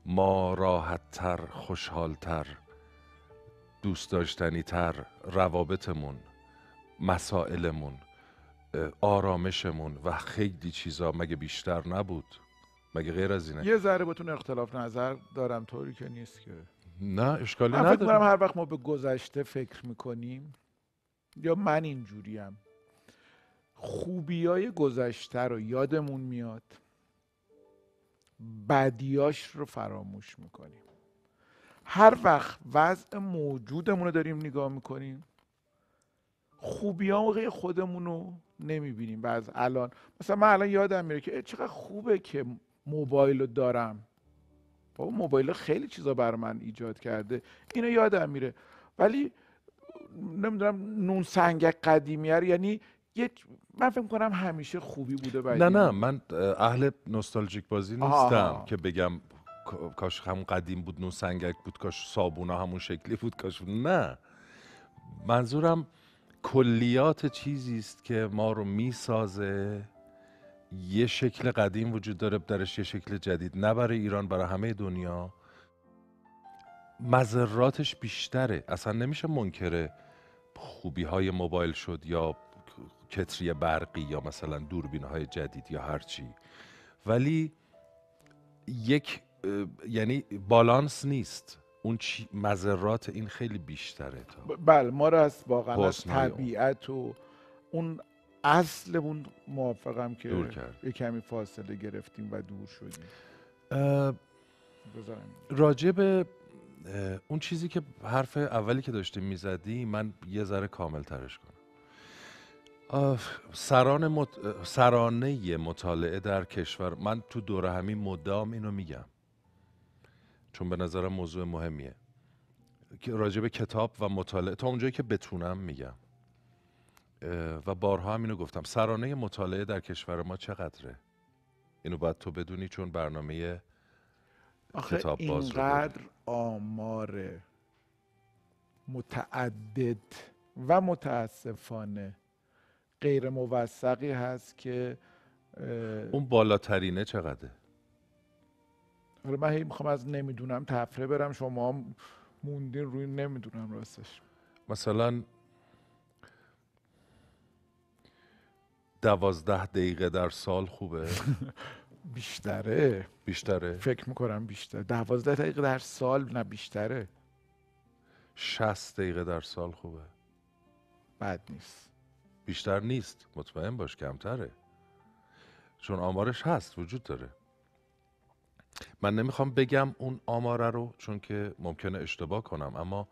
[SPEAKER 1] ما راحت تر خوشحال تر دوست داشتنی تر روابطمون مسائلمون آرامشمون و خیلی چیزا مگه بیشتر نبود؟ مگه غیر از اینه؟
[SPEAKER 2] یه ذره بتون اختلاف نظر دارم طوری که نیست که.
[SPEAKER 1] نه اشکالی نداره.
[SPEAKER 2] فکر هر وقت ما به گذشته فکر می‌کنیم یا من اینجوریم خوبی های گذشته رو یادمون میاد بدیاش رو فراموش می‌کنیم. هر وقت وضع موجودمون رو داریم نگاه می‌کنیم خوبی ها خودمون رو نمی‌بینیم. و از الان. مثلا من الان یادم میره که چقدر خوبه که موبایل رو دارم. بابا موبایل خیلی چیزا بر من ایجاد کرده. اینو یادم میره. ولی نمی‌دونم نون سنگک قدیمیه یعنی یه من فکر کنم همیشه خوبی بوده
[SPEAKER 1] نه نه من اهل نوستالژیک بازی نیستم که بگم کاش همون قدیم بود نون سنگک بود کاش صابونا همون شکلی بود کاش نه. منظورم کلیات چیزی است که ما رو می‌سازه. یه شکل قدیم وجود داره درش یه شکل جدید. نه برای ایران برای همه دنیا. مذراتش بیشتره. اصلا نمیشه منکر خوبی های موبایل شد یا کتری برقی یا مثلا دوربین های جدید یا هرچی ولی یک یعنی بالانس نیست. اون مذرات این خیلی بیشتره تا.
[SPEAKER 2] بله ما را از واقعا از طبیعت و اون اصلمون موافقم که دور کرد. یه کمی فاصله گرفتیم و دور شدیم.
[SPEAKER 1] راجع به اون چیزی که حرف اولی که داشتیم می‌زدی من یه ذره کامل ترش کنم سران مط... سرانه مطالعه در کشور من تو دوره همین مدام اینو میگم. چون به نظرم موضوع مهمیه. راجع به کتاب و مطالعه تا اونجایی که بتونم میگم. و بارها هم اینو گفتم سرانه مطالعه در کشور ما چقدره؟ اینو باید تو بدونی چون برنامه کتاب باز
[SPEAKER 2] اینقدر آمار متعدد و متاسفانه غیر موثقی هست که
[SPEAKER 1] اون بالاترینه چقدره؟
[SPEAKER 2] حالا من هی می‌خوام از نمی‌دونم تفره برم شما موندین روی نمی‌دونم راستش.
[SPEAKER 1] مثلا دوازده دقیقه در سال خوبه؟
[SPEAKER 2] بیشتره.
[SPEAKER 1] بیشتره؟
[SPEAKER 2] فکر می‌کنم بیشتر. دوازده دقیقه در سال نه بیشتره.
[SPEAKER 1] شست دقیقه در سال خوبه.
[SPEAKER 2] بد نیست.
[SPEAKER 1] بیشتر نیست. مطمئن باش کمتره. چون آمارش هست وجود داره. من نمی‌خوام بگم اون آماره رو چون که ممکنه اشتباه کنم اما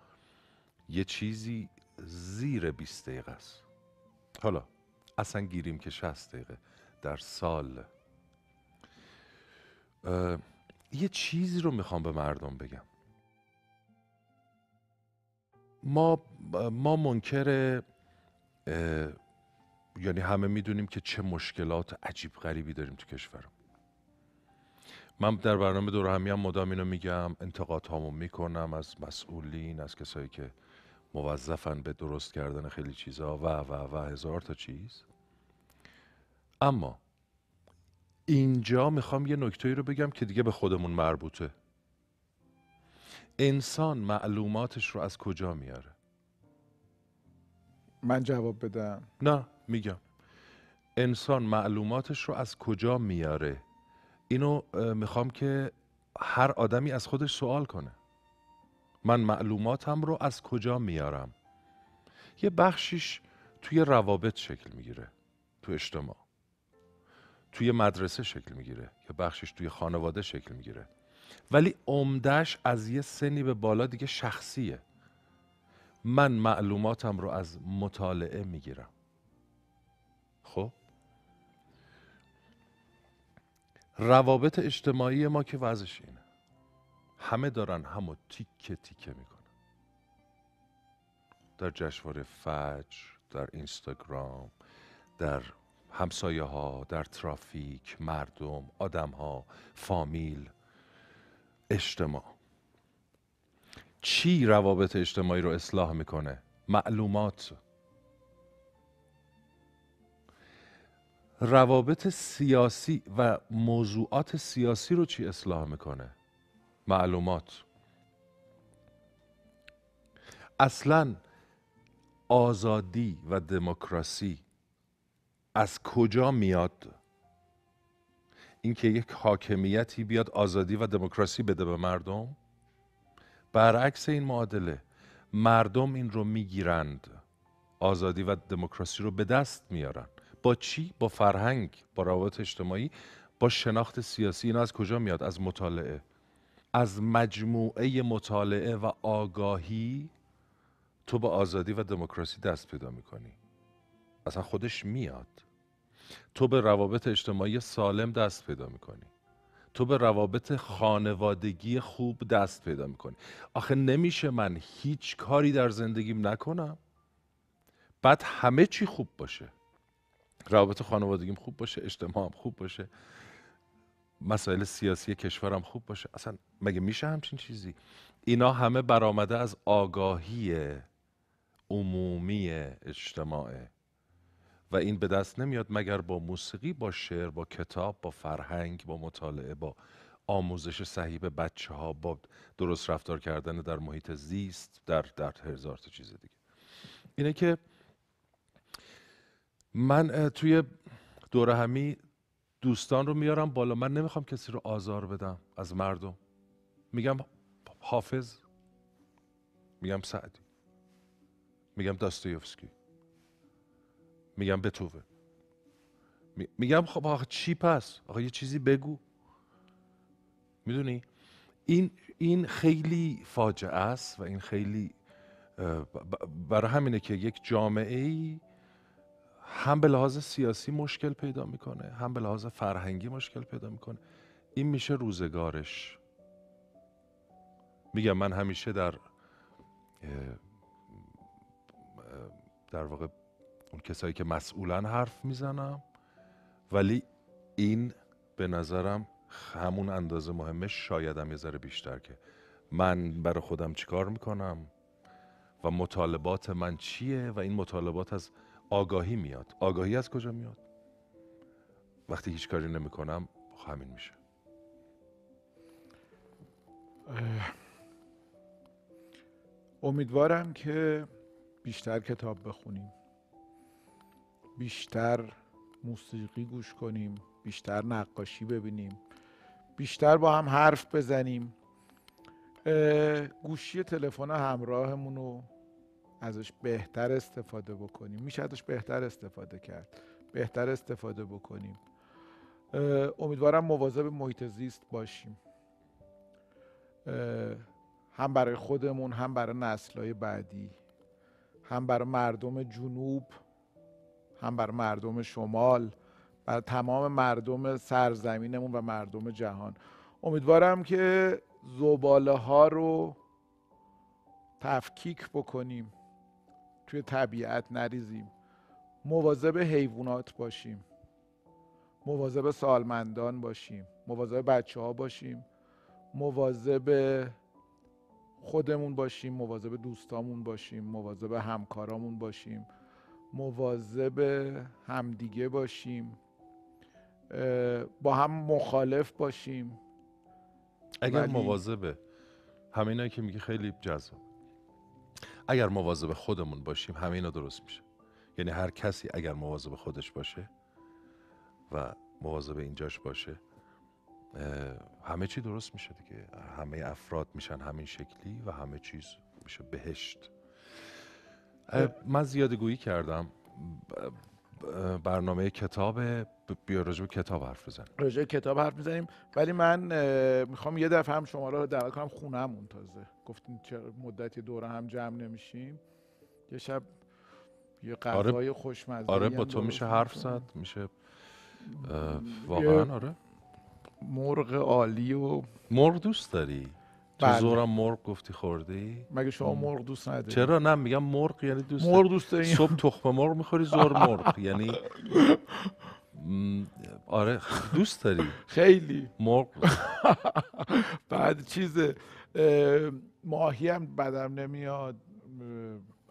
[SPEAKER 1] یه چیزی زیر 20 دقیقه است. حالا اصلا گیریم که 60 دقیقه در سال. یه چیزی رو می‌خوام به مردم بگم. ما ما منکر یعنی همه می‌دونیم که چه مشکلات عجیب غریبی داریم تو کشورم. من در برنامه دور همی هم مدام اینو میگم انتقاد هامو می‌کنم از مسئولین از کسایی که موظفن به درست کردن خیلی چیزها و و و هزار تا چیز. اما اینجا می‌خوام یه نکته رو بگم که دیگه به خودمون مربوطه. انسان معلوماتش رو از کجا میاره؟
[SPEAKER 2] من جواب بدم.
[SPEAKER 1] نه میگم. انسان معلوماتش رو از کجا میاره؟ اینو می‌خوام که هر آدمی از خودش سوال کنه. من معلوماتم رو از کجا میارم؟ یه بخشیش توی روابط شکل می‌گیره تو اجتماع. توی مدرسه شکل می‌گیره یه بخشش توی خانواده شکل می‌گیره. ولی عمدهش از یه سنی به بالا دیگه شخصیه. من معلوماتم رو از مطالعه می‌گیرم. خب؟ روابط اجتماعی ما که وضعش اینه. همه دارن همو تیکه تیکه می‌کنن. در جشنواره فجر در اینستاگرام در همسایه ها در ترافیک مردم آدم ها فامیل اجتماع. چی روابط اجتماعی رو اصلاح می‌کنه؟ معلومات. روابط سیاسی و موضوعات سیاسی رو چی اصلاح می‌کنه؟ معلومات. اصلا آزادی و دموکراسی از کجا میاد؟ اینکه یک حاکمیتی بیاد آزادی و دموکراسی بده به مردم؟ برعکس این معادله مردم این رو می‌گیرند آزادی و دموکراسی رو به دست میارن. با چی؟ با فرهنگ با روابط اجتماعی با شناخت سیاسی. اینا از کجا میاد؟ از مطالعه. از مجموعه مطالعه و آگاهی تو با آزادی و دموکراسی دست پیدا می‌کنی. اصلا خودش میاد. تو به روابط اجتماعی سالم دست پیدا می‌کنی. تو به روابط خانوادگی خوب دست پیدا می‌کنی. آخه نمیشه من هیچ کاری در زندگیم نکنم. بعد همه چی خوب باشه. روابط خانوادگیم خوب باشه اجتماعم خوب باشه مسائل سیاسی کشورم خوب باشه. اصلا مگه میشه همچین چیزی؟ اینا همه برآمده از آگاهی عمومی اجتماعه و این به دست نمیاد مگر با موسیقی با شعر با کتاب با فرهنگ با مطالعه با آموزش صحیح به بچه ها با درست رفتار کردن در محیط زیست در در هزار تا چیز دیگه. اینه که من توی دوره همی دوستان رو میارم بالا. من نمی‌خوام کسی رو آزار بدم از مردم. میگم حافظ. میگم سعدی. میگم داستویفسکی میگم بتوون. میگم خب آخه چی پس؟ آخه یه چیزی بگو. می‌دونی؟ این این خیلی فاجعه است و این خیلی برای همینه که یک جامعه ای هم به لحاظ سیاسی مشکل پیدا می‌کنه هم به لحاظ فرهنگی مشکل پیدا می‌کنه. این میشه روزگارش. میگم من همیشه در در واقع اون کسایی که مسئولن حرف می‌زنم ولی این به نظرم همون اندازه مهمه. شایدم یه ذره بیشتر که من برای خودم چیکار می‌کنم و مطالبات من چیه و این مطالبات از آگاهی میاد. آگاهی از کجا میاد؟ وقتی هیچ کاری نمی‌کنم همین میشه.
[SPEAKER 2] امیدوارم که بیشتر کتاب بخونیم. بیشتر موسیقی گوش کنیم بیشتر نقاشی ببینیم بیشتر با هم حرف بزنیم. گوشی تلفن همراهمون رو ازش بهتر استفاده بکنیم. میشه ازش بهتر استفاده کرد. بهتر استفاده بکنیم. امیدوارم مواظب محیط زیست باشیم. هم برای خودمون هم برای نسلهای بعدی هم برای مردم جنوب هم برای مردم شمال برای تمام مردم سرزمینمون و مردم جهان. امیدوارم که زباله ها رو تفکیک بکنیم. توی طبیعت نریزیم. مواظب حیوانات باشیم. مواظب سالمندان باشیم. مواظب بچه ها باشیم. مواظب خودمون باشیم. مواظب دوستامون باشیم. مواظب همکارامون باشیم. مواظب همدیگه باشیم. با هم مخالف باشیم.
[SPEAKER 1] اگر ولی... مواظب همینایی که میگه خیلی جذاب اگر مواظب خودمون باشیم همه اینا درست میشه. یعنی هر کسی اگر مواظب خودش باشه و مواظب اینجاش باشه همه چی درست میشه دیگه. همه افراد میشن همین شکلی و همه چیز میشه بهشت. من زیاده گویی کردم. برنامه کتاب بیا راجع کتاب حرف بزنیم.
[SPEAKER 2] راجع کتاب حرف می‌زنیم ولی من می‌خوام یه دفعه هم شما رو دعوت کنم خونهمون تازه. گفتین چه مدتی دوره هم جمع نمیشیم. یه شب یه غذای آره خوشمزه
[SPEAKER 1] آره با تو میشه حرف زد. میشه واقعا آره.
[SPEAKER 2] مرغ عالی و
[SPEAKER 1] مرغ دوست داری؟ تو بله. زورم مرغ گفتی خوردی؟
[SPEAKER 2] مگه شما مرغ دوست نداری؟
[SPEAKER 1] چرا؟ نه میگم مرغ یعنی دوست
[SPEAKER 2] مرغ دوست داری؟
[SPEAKER 1] صبح تخم مرغ می‌خوری زور مرغ. یعنی آره دوست داری.
[SPEAKER 2] خیلی.
[SPEAKER 1] مرغ.
[SPEAKER 2] بعد چیز ماهی هم بدم نمیاد.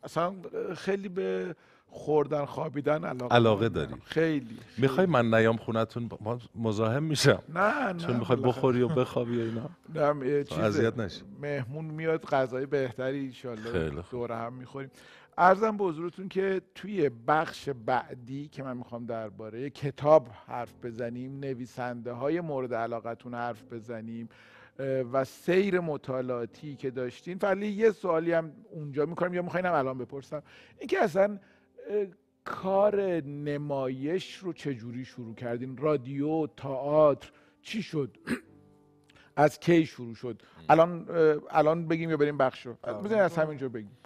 [SPEAKER 2] اصلا خیلی به خوردن خوابیدن علاقه,
[SPEAKER 1] علاقه داری.
[SPEAKER 2] خیلی,
[SPEAKER 1] می‌خوای من نیام خونتون مزاحم میشم؟
[SPEAKER 2] نه نه
[SPEAKER 1] چون می‌خوای بخوری و بخوابی اینا؟
[SPEAKER 2] نه اذیت نشی. مهمون میاد غذای بهتری ان دور هم می‌خوریم. ارزم به حضورتون که توی بخش بعدی که من می‌خوام درباره کتاب حرف بزنیم نویسنده های مورد علاقتون حرف بزنیم و سیر مطالعاتی که داشتین. ولی یه سوالی هم اونجا می‌کنم یا میخواینم الان بپرسم. اینکه اصلا کار نمایش رو چجوری شروع کردین؟ رادیو تئاتر چی شد؟ از کی شروع شد؟ الان الان بگیم یا بریم بخش رو؟ بزنین از همینجا بگیم.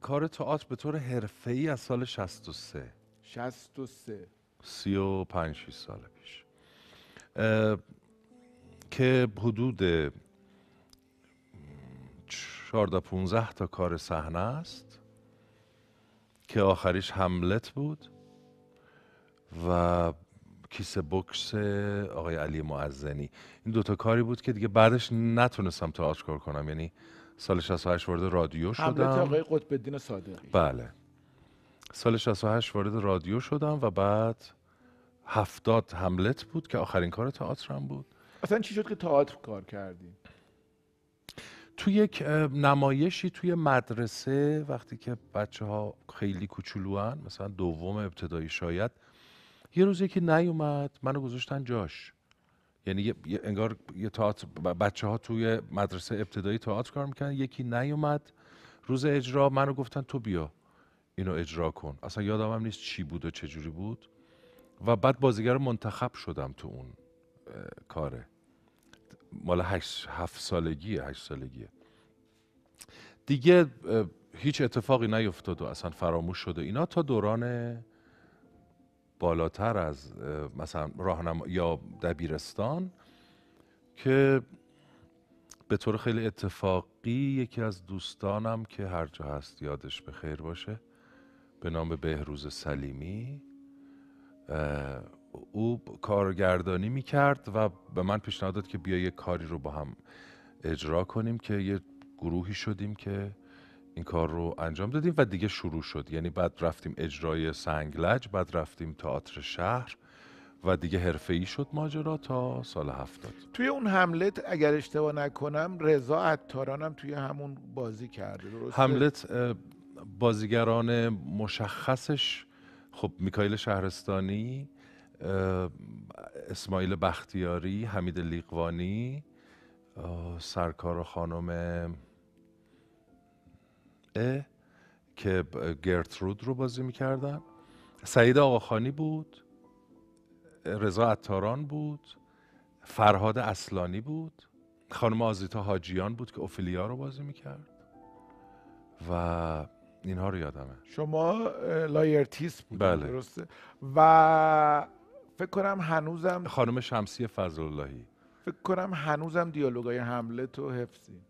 [SPEAKER 1] کار تئاتر به طور حرفه‌ای از سال 63
[SPEAKER 2] 63
[SPEAKER 1] 35 6 سال پیش. که حدود 14 15 تا کار صحنه است. که آخریش هملت بود و کیسه بکس آقای علی معزنی. این دوتا کاری بود که دیگه بعدش نتونستم تئاتر کار کنم. یعنی سال 68 وارد رادیو شدم. هملت
[SPEAKER 2] آقای قطب الدین صادقی.
[SPEAKER 1] بله. سال 68 وارد رادیو شدم و بعد هفتاد هملت بود که آخرین کار تئاترم بود.
[SPEAKER 2] اصلا چی شد که تئاتر کار کردی؟
[SPEAKER 1] تو یک نمایشی توی مدرسه وقتی که بچه ها خیلی کوچولو مثلا دوم ابتدایی شاید یه روز یکی نیومد منو گذاشتن جاش. یعنی یه انگار یه بچه ها توی مدرسه ابتدایی تئاتر کار می‌کنن یکی نیومد روز اجرا منو گفتن تو بیا اینو اجرا کن. اصلا یادم هم نیست چی بود و چه جوری بود. و بعد بازیگر منتخب شدم تو اون کاره. مال هشت هفت سالگیه هشت سالگیه. دیگه هیچ اتفاقی نیفتاد و اصلا فراموش شده. اینا تا دوران بالاتر از مثلا راهنما یا دبیرستان که به طور خیلی اتفاقی یکی از دوستانم که هر جا هست یادش به خیر باشه به نام بهروز سلیمی او کارگردانی می‌کرد و به من پیشنهاد داد که بیا یه کاری رو با هم اجرا کنیم که یه گروهی شدیم که این کار رو انجام دادیم و دیگه شروع شد یعنی بعد رفتیم اجرای سنگلج بعد رفتیم تئاتر شهر و دیگه حرفه ای شد ماجرا تا سال هفتاد
[SPEAKER 2] توی اون حملت اگر اشتباه نکنم رضا عطارانم توی همون بازی کرده درسته؟
[SPEAKER 1] حملت بازیگران مشخصش خب میکایل شهرستانی اسماعیل بختیاری حمید لیقوانی سرکار خانم اه که گرترود رو بازی می‌کردن. سعید آقاخانی بود رضا عطاران بود فرهاد اصلانی بود خانم آزیتا حاجیان بود که اوفیلیا رو بازی می‌کرد. و اینها رو یادمه.
[SPEAKER 2] شما لایرتیس بود
[SPEAKER 1] بله.
[SPEAKER 2] درسته؟ و فکر کنم هنوزم
[SPEAKER 1] خانم شمسی فضل اللهی
[SPEAKER 2] فکر کنم هنوزم دیالوگای هملت و حفظی.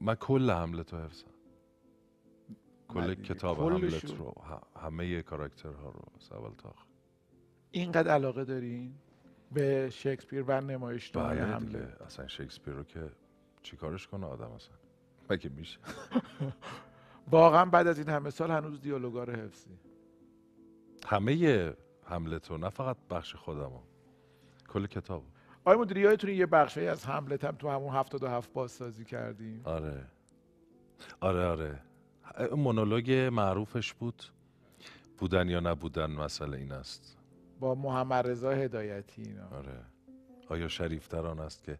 [SPEAKER 1] من کل حملت و حفظم. کل کتاب حملت رو همه کاراکترها رو سوال تا
[SPEAKER 2] اینقدر علاقه دارین به شکسپیر و نمایشنامه
[SPEAKER 1] بله
[SPEAKER 2] حمله؟
[SPEAKER 1] اصلا شکسپیر رو که چیکارش کنه آدم اصلا؟ مگه میشه؟
[SPEAKER 2] واقعا بعد از این همه سال هنوز دیالوگا رو حفظی.
[SPEAKER 1] همه حملت رو نه فقط بخش خودمو کل کتاب
[SPEAKER 2] آقای مدیری یه بخشی از حملت هم تو همون هفتاد و هفت بازسازی کردیم؟
[SPEAKER 1] آره. آره آره. مونولوگ معروفش بود. بودن یا نبودن مسئله این است.
[SPEAKER 2] با محمد رضا هدایتی اینا.
[SPEAKER 1] آره. آیا شریفتر است که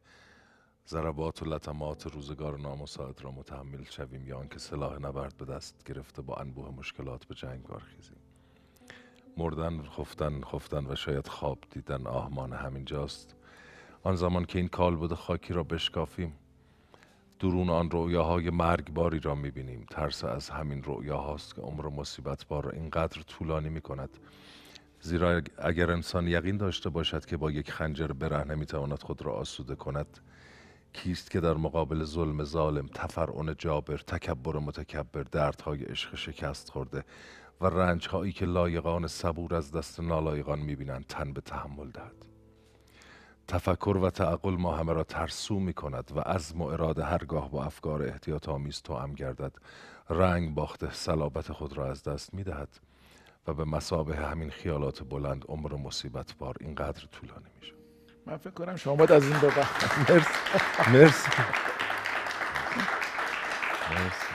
[SPEAKER 1] ضربات و لطمات روزگار نامساعد را متحمل شویم یا آنکه سلاح نبرد به دست گرفته با انبوه مشکلات به جنگ برخیزیم؟ مردن خفتن خفتن و شاید خواب دیدن آهمان همین جاست. آن زمان که این کالبد خاکی را بشکافیم درون آن رؤیاهای مرگباری را می‌بینیم. ترس از همین رؤیاهاست که عمر مصیبت بار را اینقدر طولانی می‌کند. زیرا اگر انسان یقین داشته باشد که با یک خنجر بره نمی‌تواند خود را آسوده کند کیست که در مقابل ظلم ظالم تفرعن جابر تکبر متکبر دردهای عشق شکست خورده و رنجهایی که لایقان صبور از دست نالایقان می‌بینند تن به تحمل دهد. تفکر و تعقل ما همه را ترسو می کند و عزم و اراده هرگاه با افکار احتیاط آمیز تو هم گردد. رنگ باخته صلابت خود را از دست می دهد و به مسابه همین خیالات بلند عمر مصیبت بار اینقدر طولانی میشه
[SPEAKER 2] من فکر کنم شما باید از این به
[SPEAKER 1] مرسی. مرسی.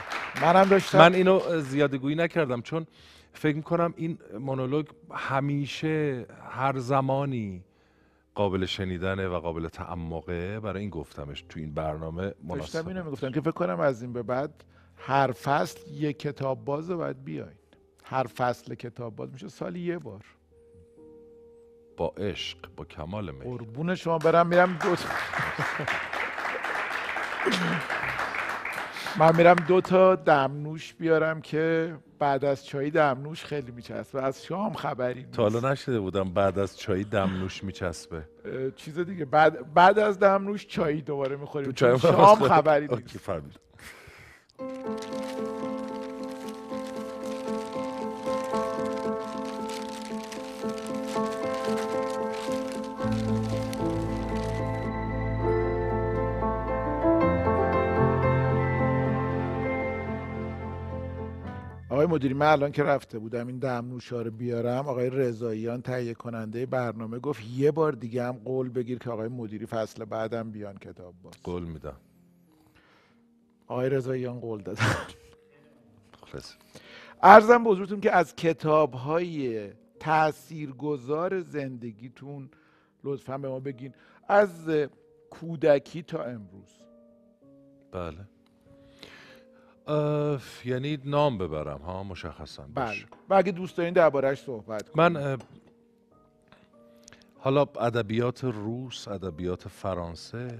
[SPEAKER 2] منم داشتم.
[SPEAKER 1] من اینو زیاده گویی نکردم چون فکر می‌کنم این مونولوگ همیشه هر زمانی قابل شنیدنه و قابل تعمقه برای این گفتمش تو این برنامه مناسبه
[SPEAKER 2] داشتم اینو می‌گفتم که فکر کنم از این به بعد هر فصل یک کتاب باز باید بیاین هر فصل کتاب باز میشه سالی یه بار.
[SPEAKER 1] با عشق با کمال میل
[SPEAKER 2] قربون شما برم میرم دو من میرم دو تا دمنوش بیارم که بعد از چای دمنوش خیلی میچسبه. از شام خبری نیست
[SPEAKER 1] تا حالا نشده بودم بعد از چای دمنوش میچسبه.
[SPEAKER 2] چیز دیگه بعد بعد از دمنوش چای دوباره می‌خوریم. شام خبری نیست. مدیری من الان که رفته بودم این دمنوشا رو بیارم آقای رضاییان تهیه کننده برنامه گفت یه بار دیگه هم قول بگیر که آقای مدیری فصل بعدم بیان کتاب باز.
[SPEAKER 1] قول میدم.
[SPEAKER 2] آقای رضاییان قول دادن ارزم بزرگتون که از کتاب های تاثیرگذار زندگیتون لطفا به ما بگین. از کودکی تا امروز.
[SPEAKER 1] بله. یعنی نام ببرم ها مشخصا
[SPEAKER 2] بله. و اگه دوست دارین دربارهش صحبت
[SPEAKER 1] کنیم من حالا ادبیات روس ادبیات فرانسه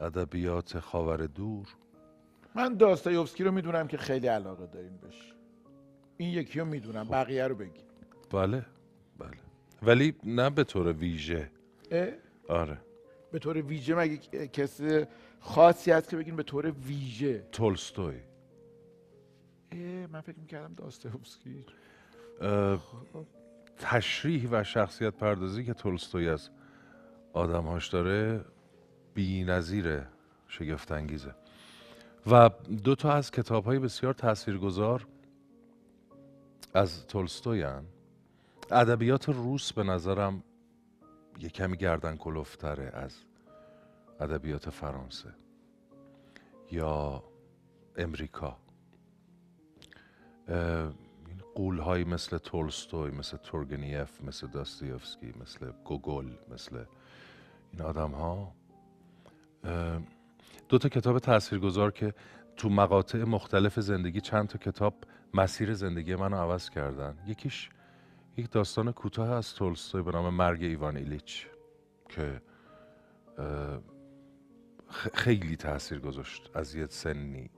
[SPEAKER 1] ادبیات خاور دور.
[SPEAKER 2] من داستایوفسکی رو می‌دونم که خیلی علاقه دارین بهش. این یکی رو می‌دونم خب. بقیه رو بگی.
[SPEAKER 1] بله بله. ولی نه به طور ویژه.
[SPEAKER 2] اه؟
[SPEAKER 1] آره.
[SPEAKER 2] به طور ویژه مگه کسی خاصی هست که بگین به طور ویژه.
[SPEAKER 1] تولستوی.
[SPEAKER 2] من فکر می‌کردم داستایوفسکی.
[SPEAKER 1] تشریح و شخصیت پردازی که تولستوی از آدمهاش داره بی نظیر شگفت انگیزه و دو تا از کتاب های بسیار تاثیرگذار از تولستوی ادبیات روس به نظرم یه کمی گردن کلوفتره از ادبیات فرانسه یا امریکا. قول های مثل تولستوی مثل تورگنیف مثل داستیوفسکی مثل گوگل مثل این آدم ها دو تا کتاب تاثیرگذار که تو مقاطع مختلف زندگی چند تا کتاب مسیر زندگی منو عوض کردن. یکیش یک داستان کوتاه از تولستوی به نام مرگ ایوان ایلیچ که خیلی تاثیر گذاشت از یه سنی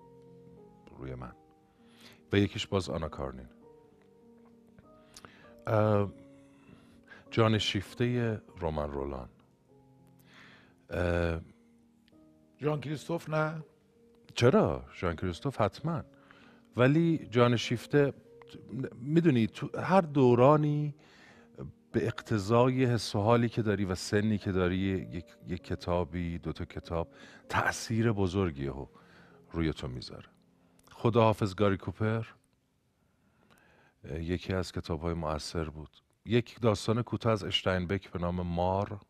[SPEAKER 1] روی من. و یکیش باز آنا کارنین. جان شیفته رومن رولان.
[SPEAKER 2] جان کریستوف نه؟
[SPEAKER 1] چرا؟ جان کریستوف حتما. ولی جان شیفته می‌دونی تو هر دورانی به اقتضای حس و حالی که داری و سنی که داری یک, یک کتابی دوتا کتاب تاثیر بزرگی رو روی تو می‌ذاره. خدا حافظ گاری کوپر یکی از کتاب های مؤثر بود. یک داستان کوتاه از اشتاینبک به نام مار.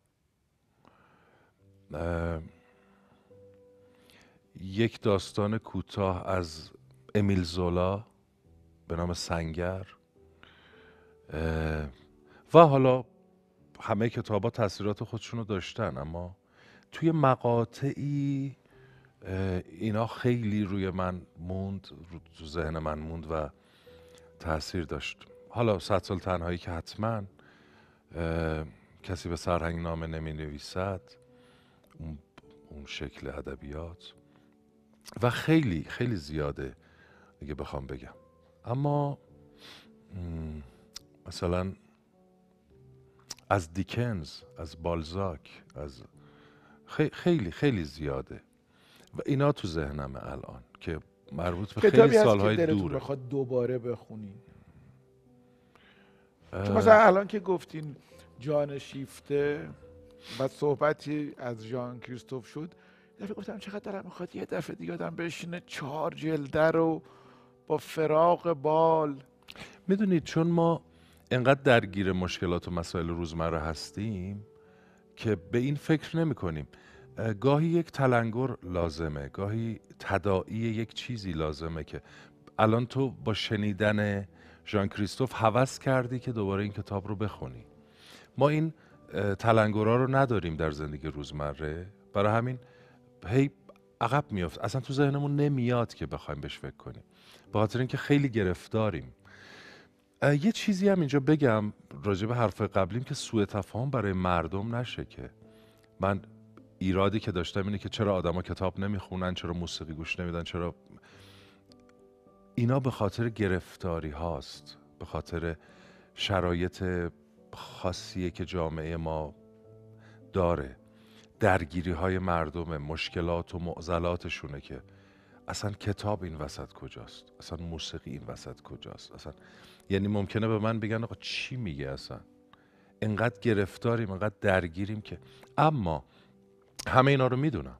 [SPEAKER 1] یک داستان کوتاه از امیل زولا به نام سنگر. و حالا همه کتاب ها تاثیرات خودشون رو داشتن اما توی مقاطعی اینا خیلی روی من موند رو ذهن من موند و تاثیر داشت. حالا صد سال تنهایی که حتما کسی به سرهنگ نامه نمی نویسد اون, اون شکل ادبیات. و خیلی خیلی زیاده اگه بخوام بگم. اما مثلا از دیکنز از بالزاک از خیلی خیلی زیاده. و اینا تو ذهنمه الان که مربوط به خیلی سالهای دوره.
[SPEAKER 2] بخواد دوباره بخونی چون مثلا الان که گفتین جان شیفته و صحبتی از جان کریستوف شد دفعه گفتم چقدر دارم می‌خواد یه دفعه دیگه آدم بشینه چهار جلده رو با فراغ بال.
[SPEAKER 1] می‌دونید چون ما انقدر درگیر مشکلات و مسائل روزمره هستیم که به این فکر نمی کنیم گاهی یک تلنگر لازمه گاهی تداعی یک چیزی لازمه که الان تو با شنیدن ژان کریستوف هوس کردی که دوباره این کتاب رو بخونی. ما این تلنگرها رو نداریم در زندگی روزمره. برای همین هی عقب میافت. اصلا تو ذهنمون نمیاد که بخوایم بهش فکر کنیم. به خاطر اینکه خیلی گرفتاریم. یه چیزی هم اینجا بگم راجع به حرف قبلیم که سوء تفاهم برای مردم نشه که. من ایرادی که داشتم اینه که چرا آدما کتاب نمی‌خونن چرا موسیقی گوش نمیدن چرا اینا به خاطر گرفتاری هاست به خاطر شرایط خاصیه که جامعه ما داره. درگیری های مردم مشکلات و معضلاتشونه که اصلا کتاب این وسط کجاست؟ اصلا موسیقی این وسط کجاست؟ اصلا یعنی ممکنه به من بگن آقا چی میگه اصلا؟ انقدر گرفتاریم انقدر درگیریم که. اما همه اینا رو می‌دونم.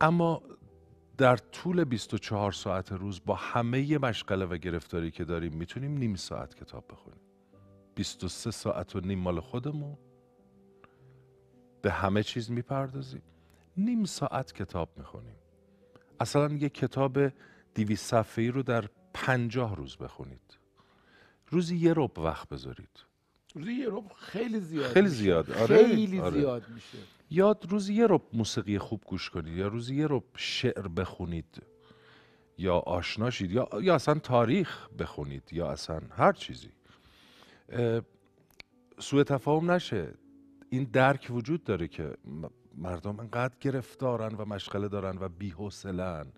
[SPEAKER 1] اما در طول 24 ساعت روز با همه مشغله و گرفتاری که داریم می‌تونیم نیم ساعت کتاب بخونیم. 23 ساعت و نیم مال خودمون. به همه چیز می‌پردازیم. نیم ساعت کتاب می‌خونیم. اصلا یه کتاب دیوی صفحه‌ای رو در پنجاه روز بخونید. روزی یه رب وقت بذارید.
[SPEAKER 2] روزی یه رب خیلی زیاد
[SPEAKER 1] خیلی زیاد.
[SPEAKER 2] آره. خیلی آره. زیاد میشه.
[SPEAKER 1] یا روزی یه رب موسیقی خوب گوش کنید یا روزی یه رب شعر بخونید یا آشنا شید یا یا اصلا تاریخ بخونید یا اصلا هر چیزی. سوء تفاهم نشه. این درک وجود داره که مردم انقدر گرفتارن و مشغله دارن و بی‌حوصله‌ان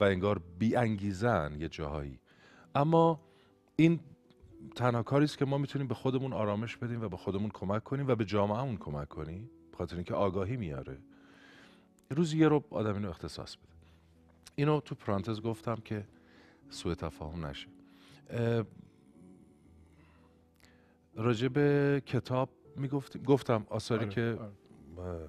[SPEAKER 1] و انگار بی انگیزن یه جاهایی. اما این تنها کاری است که ما می‌تونیم به خودمون آرامش بدیم و به خودمون کمک کنیم و به جامعهمون کمک کنیم خاطر اینکه آگاهی میاره. روز یه رو آدم اینو اختصاص بده. اینو تو پرانتز گفتم که سوء تفاهم نشه. راجع به کتاب می‌گفتم گفتم آثاری آره، که آره.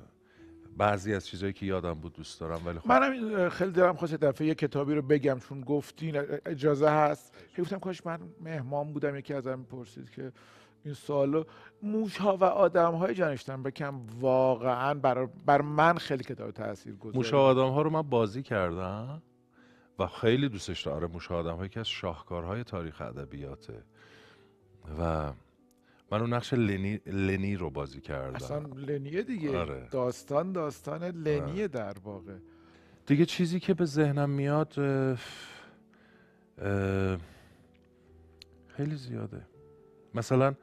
[SPEAKER 1] بعضی از چیزهایی که یادم بود دوست دارم ولی
[SPEAKER 2] خب منم خیلی دارم خواست دفعه یه کتابی رو بگم چون گفتین اجازه هست. گفتم کاش من مهمان بودم یکی ازم پرسید که این سوالو. موش ها و آدم های جانشتن بکم واقعا بر, بر من خیلی کتاب تاثیر گذاره
[SPEAKER 1] موش و آدم ها رو من بازی کردم و خیلی دوستش دارم. آره موش و آدم هایی که از شاهکارهای تاریخ ادبیاته. و من اون نقش لنی, لنی رو بازی کردم.
[SPEAKER 2] اصلا لنیه دیگه. آره. داستان داستان لنیه آره. در واقع.
[SPEAKER 1] دیگه چیزی که به ذهنم میاد خیلی زیاده. مثلا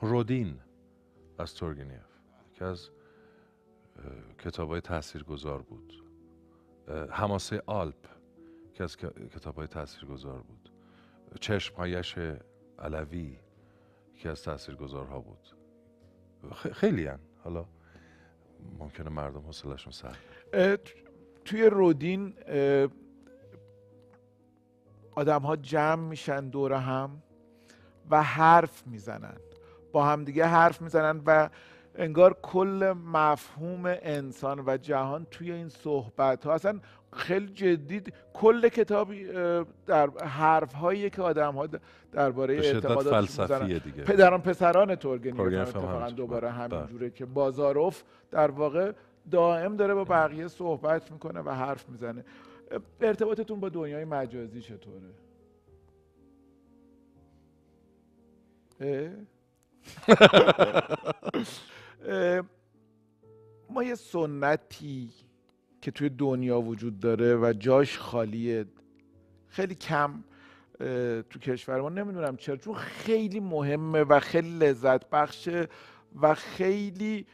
[SPEAKER 1] رودین از تورگنیف که از کتاب های تأثیر گذار بود هماسه آلپ که از کتاب های تأثیر گذار بود. چشم هایش علوی که از تأثیر گذارها بود خیلی هن. حالا ممکنه مردم حوصلشون سر
[SPEAKER 2] توی رودین آدم ها جمع میشن دور هم و حرف می‌زنن. با همدیگه حرف می‌زنن و انگار کل مفهوم انسان و جهان توی این صحبت ها اصلا خیلی جدید کل کتاب در حرف هایی که آدم ها درباره
[SPEAKER 1] اعتقادات فلسفیه دیگه.
[SPEAKER 2] پدران پسران تورگنیف اتفاقا دوباره همین جوره بله. که بازاروف در واقع دائم داره با بقیه صحبت می‌کنه و حرف می‌زنه. ارتباطتون با دنیای مجازی چطوره؟ ما یه سنتی که توی دنیا وجود داره و جاش خالیه خیلی کم تو کشور ما نمی‌دونم چرا چون خیلی مهمه و خیلی لذت بخشه و خیلی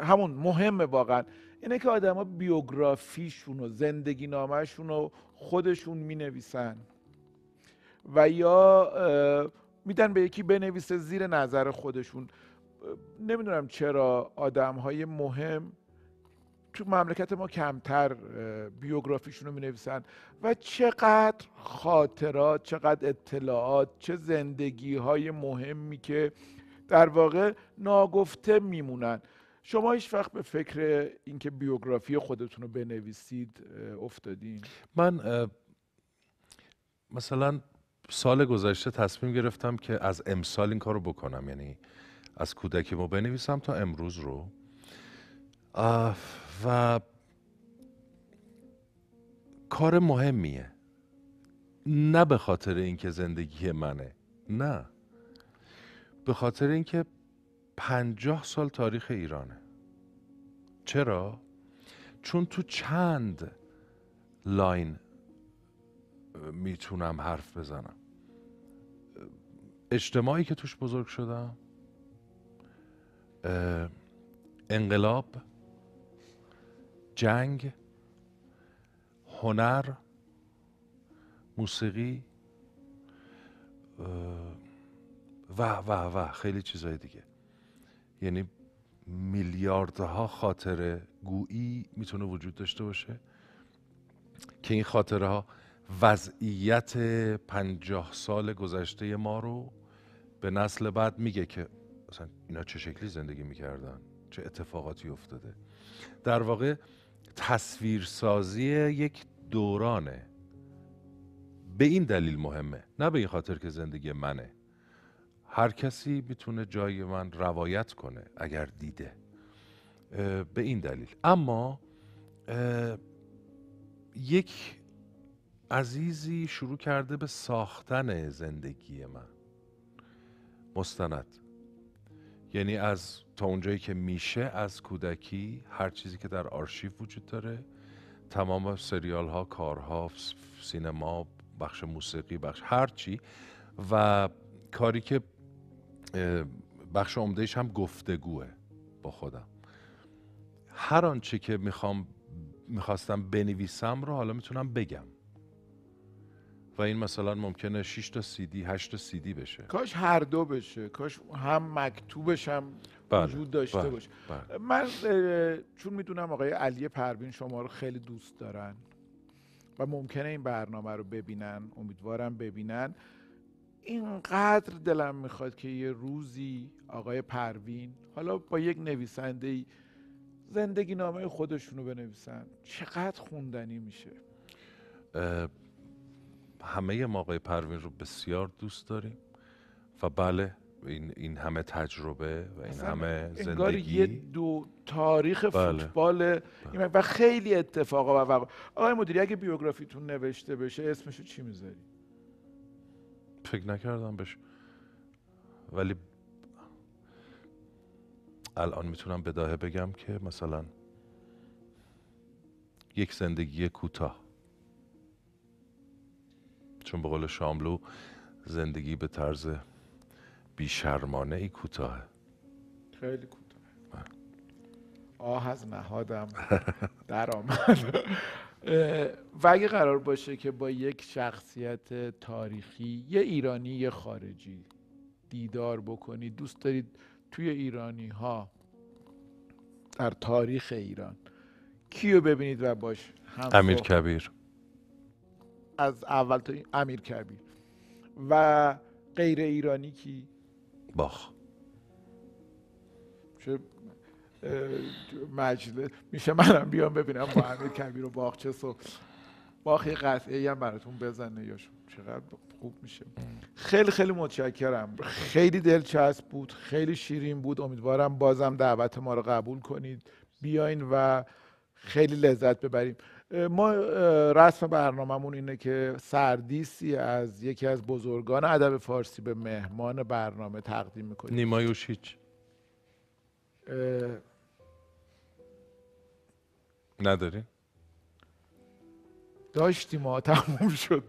[SPEAKER 2] همون مهمه واقعا. اینه که آدما بیوگرافیشون و زندگی نامهشون رو خودشون می نویسن و یا میدن به یکی بنویسه زیر نظر خودشون. نمی‌دونم چرا آدم های مهم تو مملکت ما کمتر بیوگرافیشون رو می نویسن و چقدر خاطرات چقدر اطلاعات چه زندگی های مهمی که در واقع ناگفته میمونن. شما هیچ وقت به فکر اینکه بیوگرافی خودتون رو بنویسید افتادین؟
[SPEAKER 1] من مثلا سال گذشته تصمیم گرفتم که از امسال این کار رو بکنم. یعنی از کودکی ما بنویسم تا امروز رو. و کار مهمیه. نه به خاطر اینکه زندگی منه. نه. به خاطر اینکه پنجاه سال تاریخ ایرانه. چرا؟ چون تو چند لاین می‌تونم حرف بزنم. اجتماعی که توش بزرگ شدم. انقلاب جنگ هنر موسیقی و و و خیلی چیزهای دیگه. یعنی میلیاردها خاطره گویی می‌تونه وجود داشته باشه که این خاطره ها وضعیت پنجاه سال گذشته ما رو به نسل بعد میگه که مثلا اینا چه شکلی زندگی می‌کردن؟ چه اتفاقاتی افتاده؟ در واقع تصویرسازی یک دورانه. به این دلیل مهمه. نه به این خاطر که زندگی منه. هر کسی می‌تونه جای من روایت کنه اگر دیده. به این دلیل. اما یک عزیزی شروع کرده به ساختن زندگی من. مستند. یعنی از تا اونجایی که میشه از کودکی هر چیزی که در آرشیو وجود داره. تمام سریال ها کارها سینما بخش موسیقی بخش هر چی. و کاری که بخش عمدهش هم گفتگوه با خودم. هر آنچه که می‌خوام می‌خواستم بنویسم رو حالا می‌تونم بگم. و این مثلا ممکنه 6 تا سی دی 8 تا سی دی بشه
[SPEAKER 2] کاش هر دو بشه کاش هم مکتوبش هم بله. وجود داشته بله. باشه بله. من چون می‌دونم آقای علی پروین شما رو خیلی دوست دارن و ممکنه این برنامه رو ببینن امیدوارم ببینن اینقدر دلم می‌خواد که یه روزی آقای پروین حالا با یک نویسنده زندگی نامه خودشونو بنویسن چقدر خوندنی میشه
[SPEAKER 1] همه ما آقای پروین رو بسیار دوست داریم و بله این, این همه تجربه و این همه زندگی
[SPEAKER 2] یه دو تاریخ بله. فوتبال بله. و خیلی اتفاقا و آقای مدیری اگه بیوگرافیتون نوشته بشه اسمشو چی می‌ذاری؟
[SPEAKER 1] فکر نکردم بشه ولی الان می‌تونم بداهه بگم که مثلا یک زندگی کوتاه. چون به قول شاملو زندگی به طرز بیشرمانه ای کوتاه
[SPEAKER 2] خیلی کوتاه. آه. از نهادم. در آمد. و اگه قرار باشه که با یک شخصیت تاریخی یه ایرانی یه خارجی دیدار بکنید. دوست دارید توی ایرانی ها در تاریخ ایران کیو ببینید و باش
[SPEAKER 1] امیر کبیر.
[SPEAKER 2] از اول تا امیر کبیر. و غیر ایرانی کی؟
[SPEAKER 1] باخ.
[SPEAKER 2] چه مجله میشه منم بیام ببینم با امیر کبیر و باخ چه صبح. باخ یه قطعه هم براتون بزنه یا چقدر خوب میشه. خیلی خیلی متشکرم. خیلی دلچسب بود. خیلی شیرین بود. امیدوارم بازم دعوت ما رو قبول کنید. بیاین و خیلی لذت ببریم. ما رسم برنامهمون اینه که سردیسی از یکی از بزرگان ادب فارسی به مهمان برنامه تقدیم می‌کنیم.
[SPEAKER 1] نیما یوشیچ. ندارین؟
[SPEAKER 2] داشتیم ها تموم شد.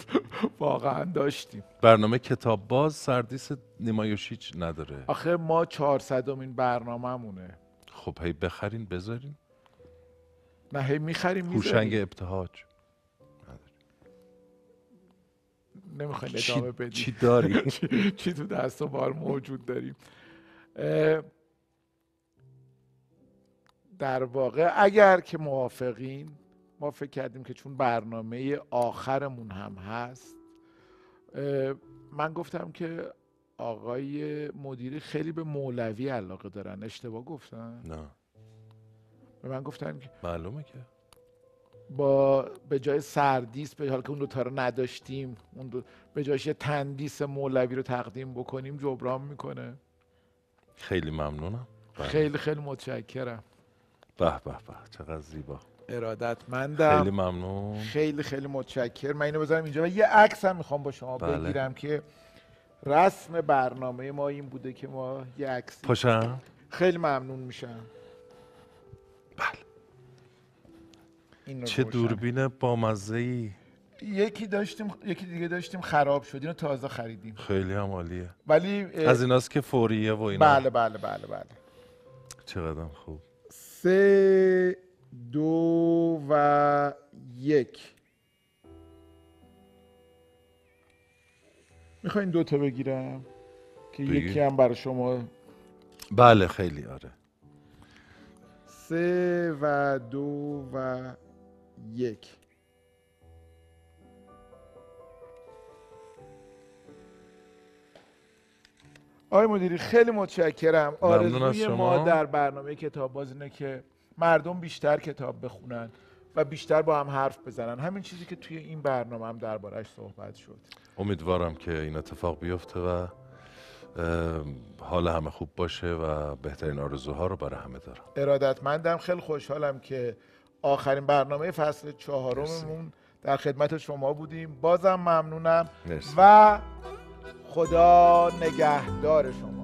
[SPEAKER 2] واقعا داشتیم.
[SPEAKER 1] برنامه کتاب باز سردیس نیمایوشیچ نداره.
[SPEAKER 2] آخه ما چهارصدمین برنامه مونه
[SPEAKER 1] خب هی بخرین بذارین.
[SPEAKER 2] نه هی می‌خریم
[SPEAKER 1] هوشنگ ابتهاج.
[SPEAKER 2] نمی‌خواین ادامه بدیم.
[SPEAKER 1] چی داری؟
[SPEAKER 2] چی تو دست بار موجود داریم. در واقع اگر که موافقین ما فکر کردیم که چون برنامه آخرمون هم هست من گفتم که آقای مدیری خیلی به مولوی علاقه دارن. اشتباه گفتن
[SPEAKER 1] نه.
[SPEAKER 2] به من گفتن که
[SPEAKER 1] معلومه که.
[SPEAKER 2] با به جای سردیس به حال که اون تا رو نداشتیم اون دو به جایش تندیس مولوی رو تقدیم بکنیم جبران می‌کنه.
[SPEAKER 1] خیلی ممنونم.
[SPEAKER 2] خیلی خیلی متشکرم.
[SPEAKER 1] به به به. چقدر زیبا.
[SPEAKER 2] ارادتمندم.
[SPEAKER 1] خیلی ممنون.
[SPEAKER 2] خیلی خیلی متشکر من اینو بذارم اینجا و یه عکس هم می‌خوام با شما بله. بگیرم که رسم برنامه ما این بوده که ما یه عکس
[SPEAKER 1] پاشم
[SPEAKER 2] خیلی ممنون میشم.
[SPEAKER 1] چه دوربین بامزه ای
[SPEAKER 2] یکی داشتیم یکی دیگه داشتیم خراب شد. اینو تازه خریدیم.
[SPEAKER 1] خیلی هم عالیه.
[SPEAKER 2] ولی
[SPEAKER 1] از ایناست که فوریه و اینا.
[SPEAKER 2] بله بله بله بله.
[SPEAKER 1] چقدر خوب.
[SPEAKER 2] سه دو و یک. می‌خواین دوتا بگیرم؟ که یکی هم برای شما.
[SPEAKER 1] بله خیلی آره.
[SPEAKER 2] سه و دو و یک. آقای مدیری خیلی متشکرم. آرزوی ما در برنامه کتاب باز اینه که مردم بیشتر کتاب بخونن و بیشتر با هم حرف بزنن. همین چیزی که توی این برنامه هم دربارش صحبت شد.
[SPEAKER 1] امیدوارم که این اتفاق بیفته و حال همه خوب باشه و بهترین آرزوها رو برای همه دارم.
[SPEAKER 2] ارادتمندم. خیلی خوشحالم که آخرین برنامه فصل چهارممون در خدمت شما بودیم. بازم ممنونم و خدا نگهدار شما.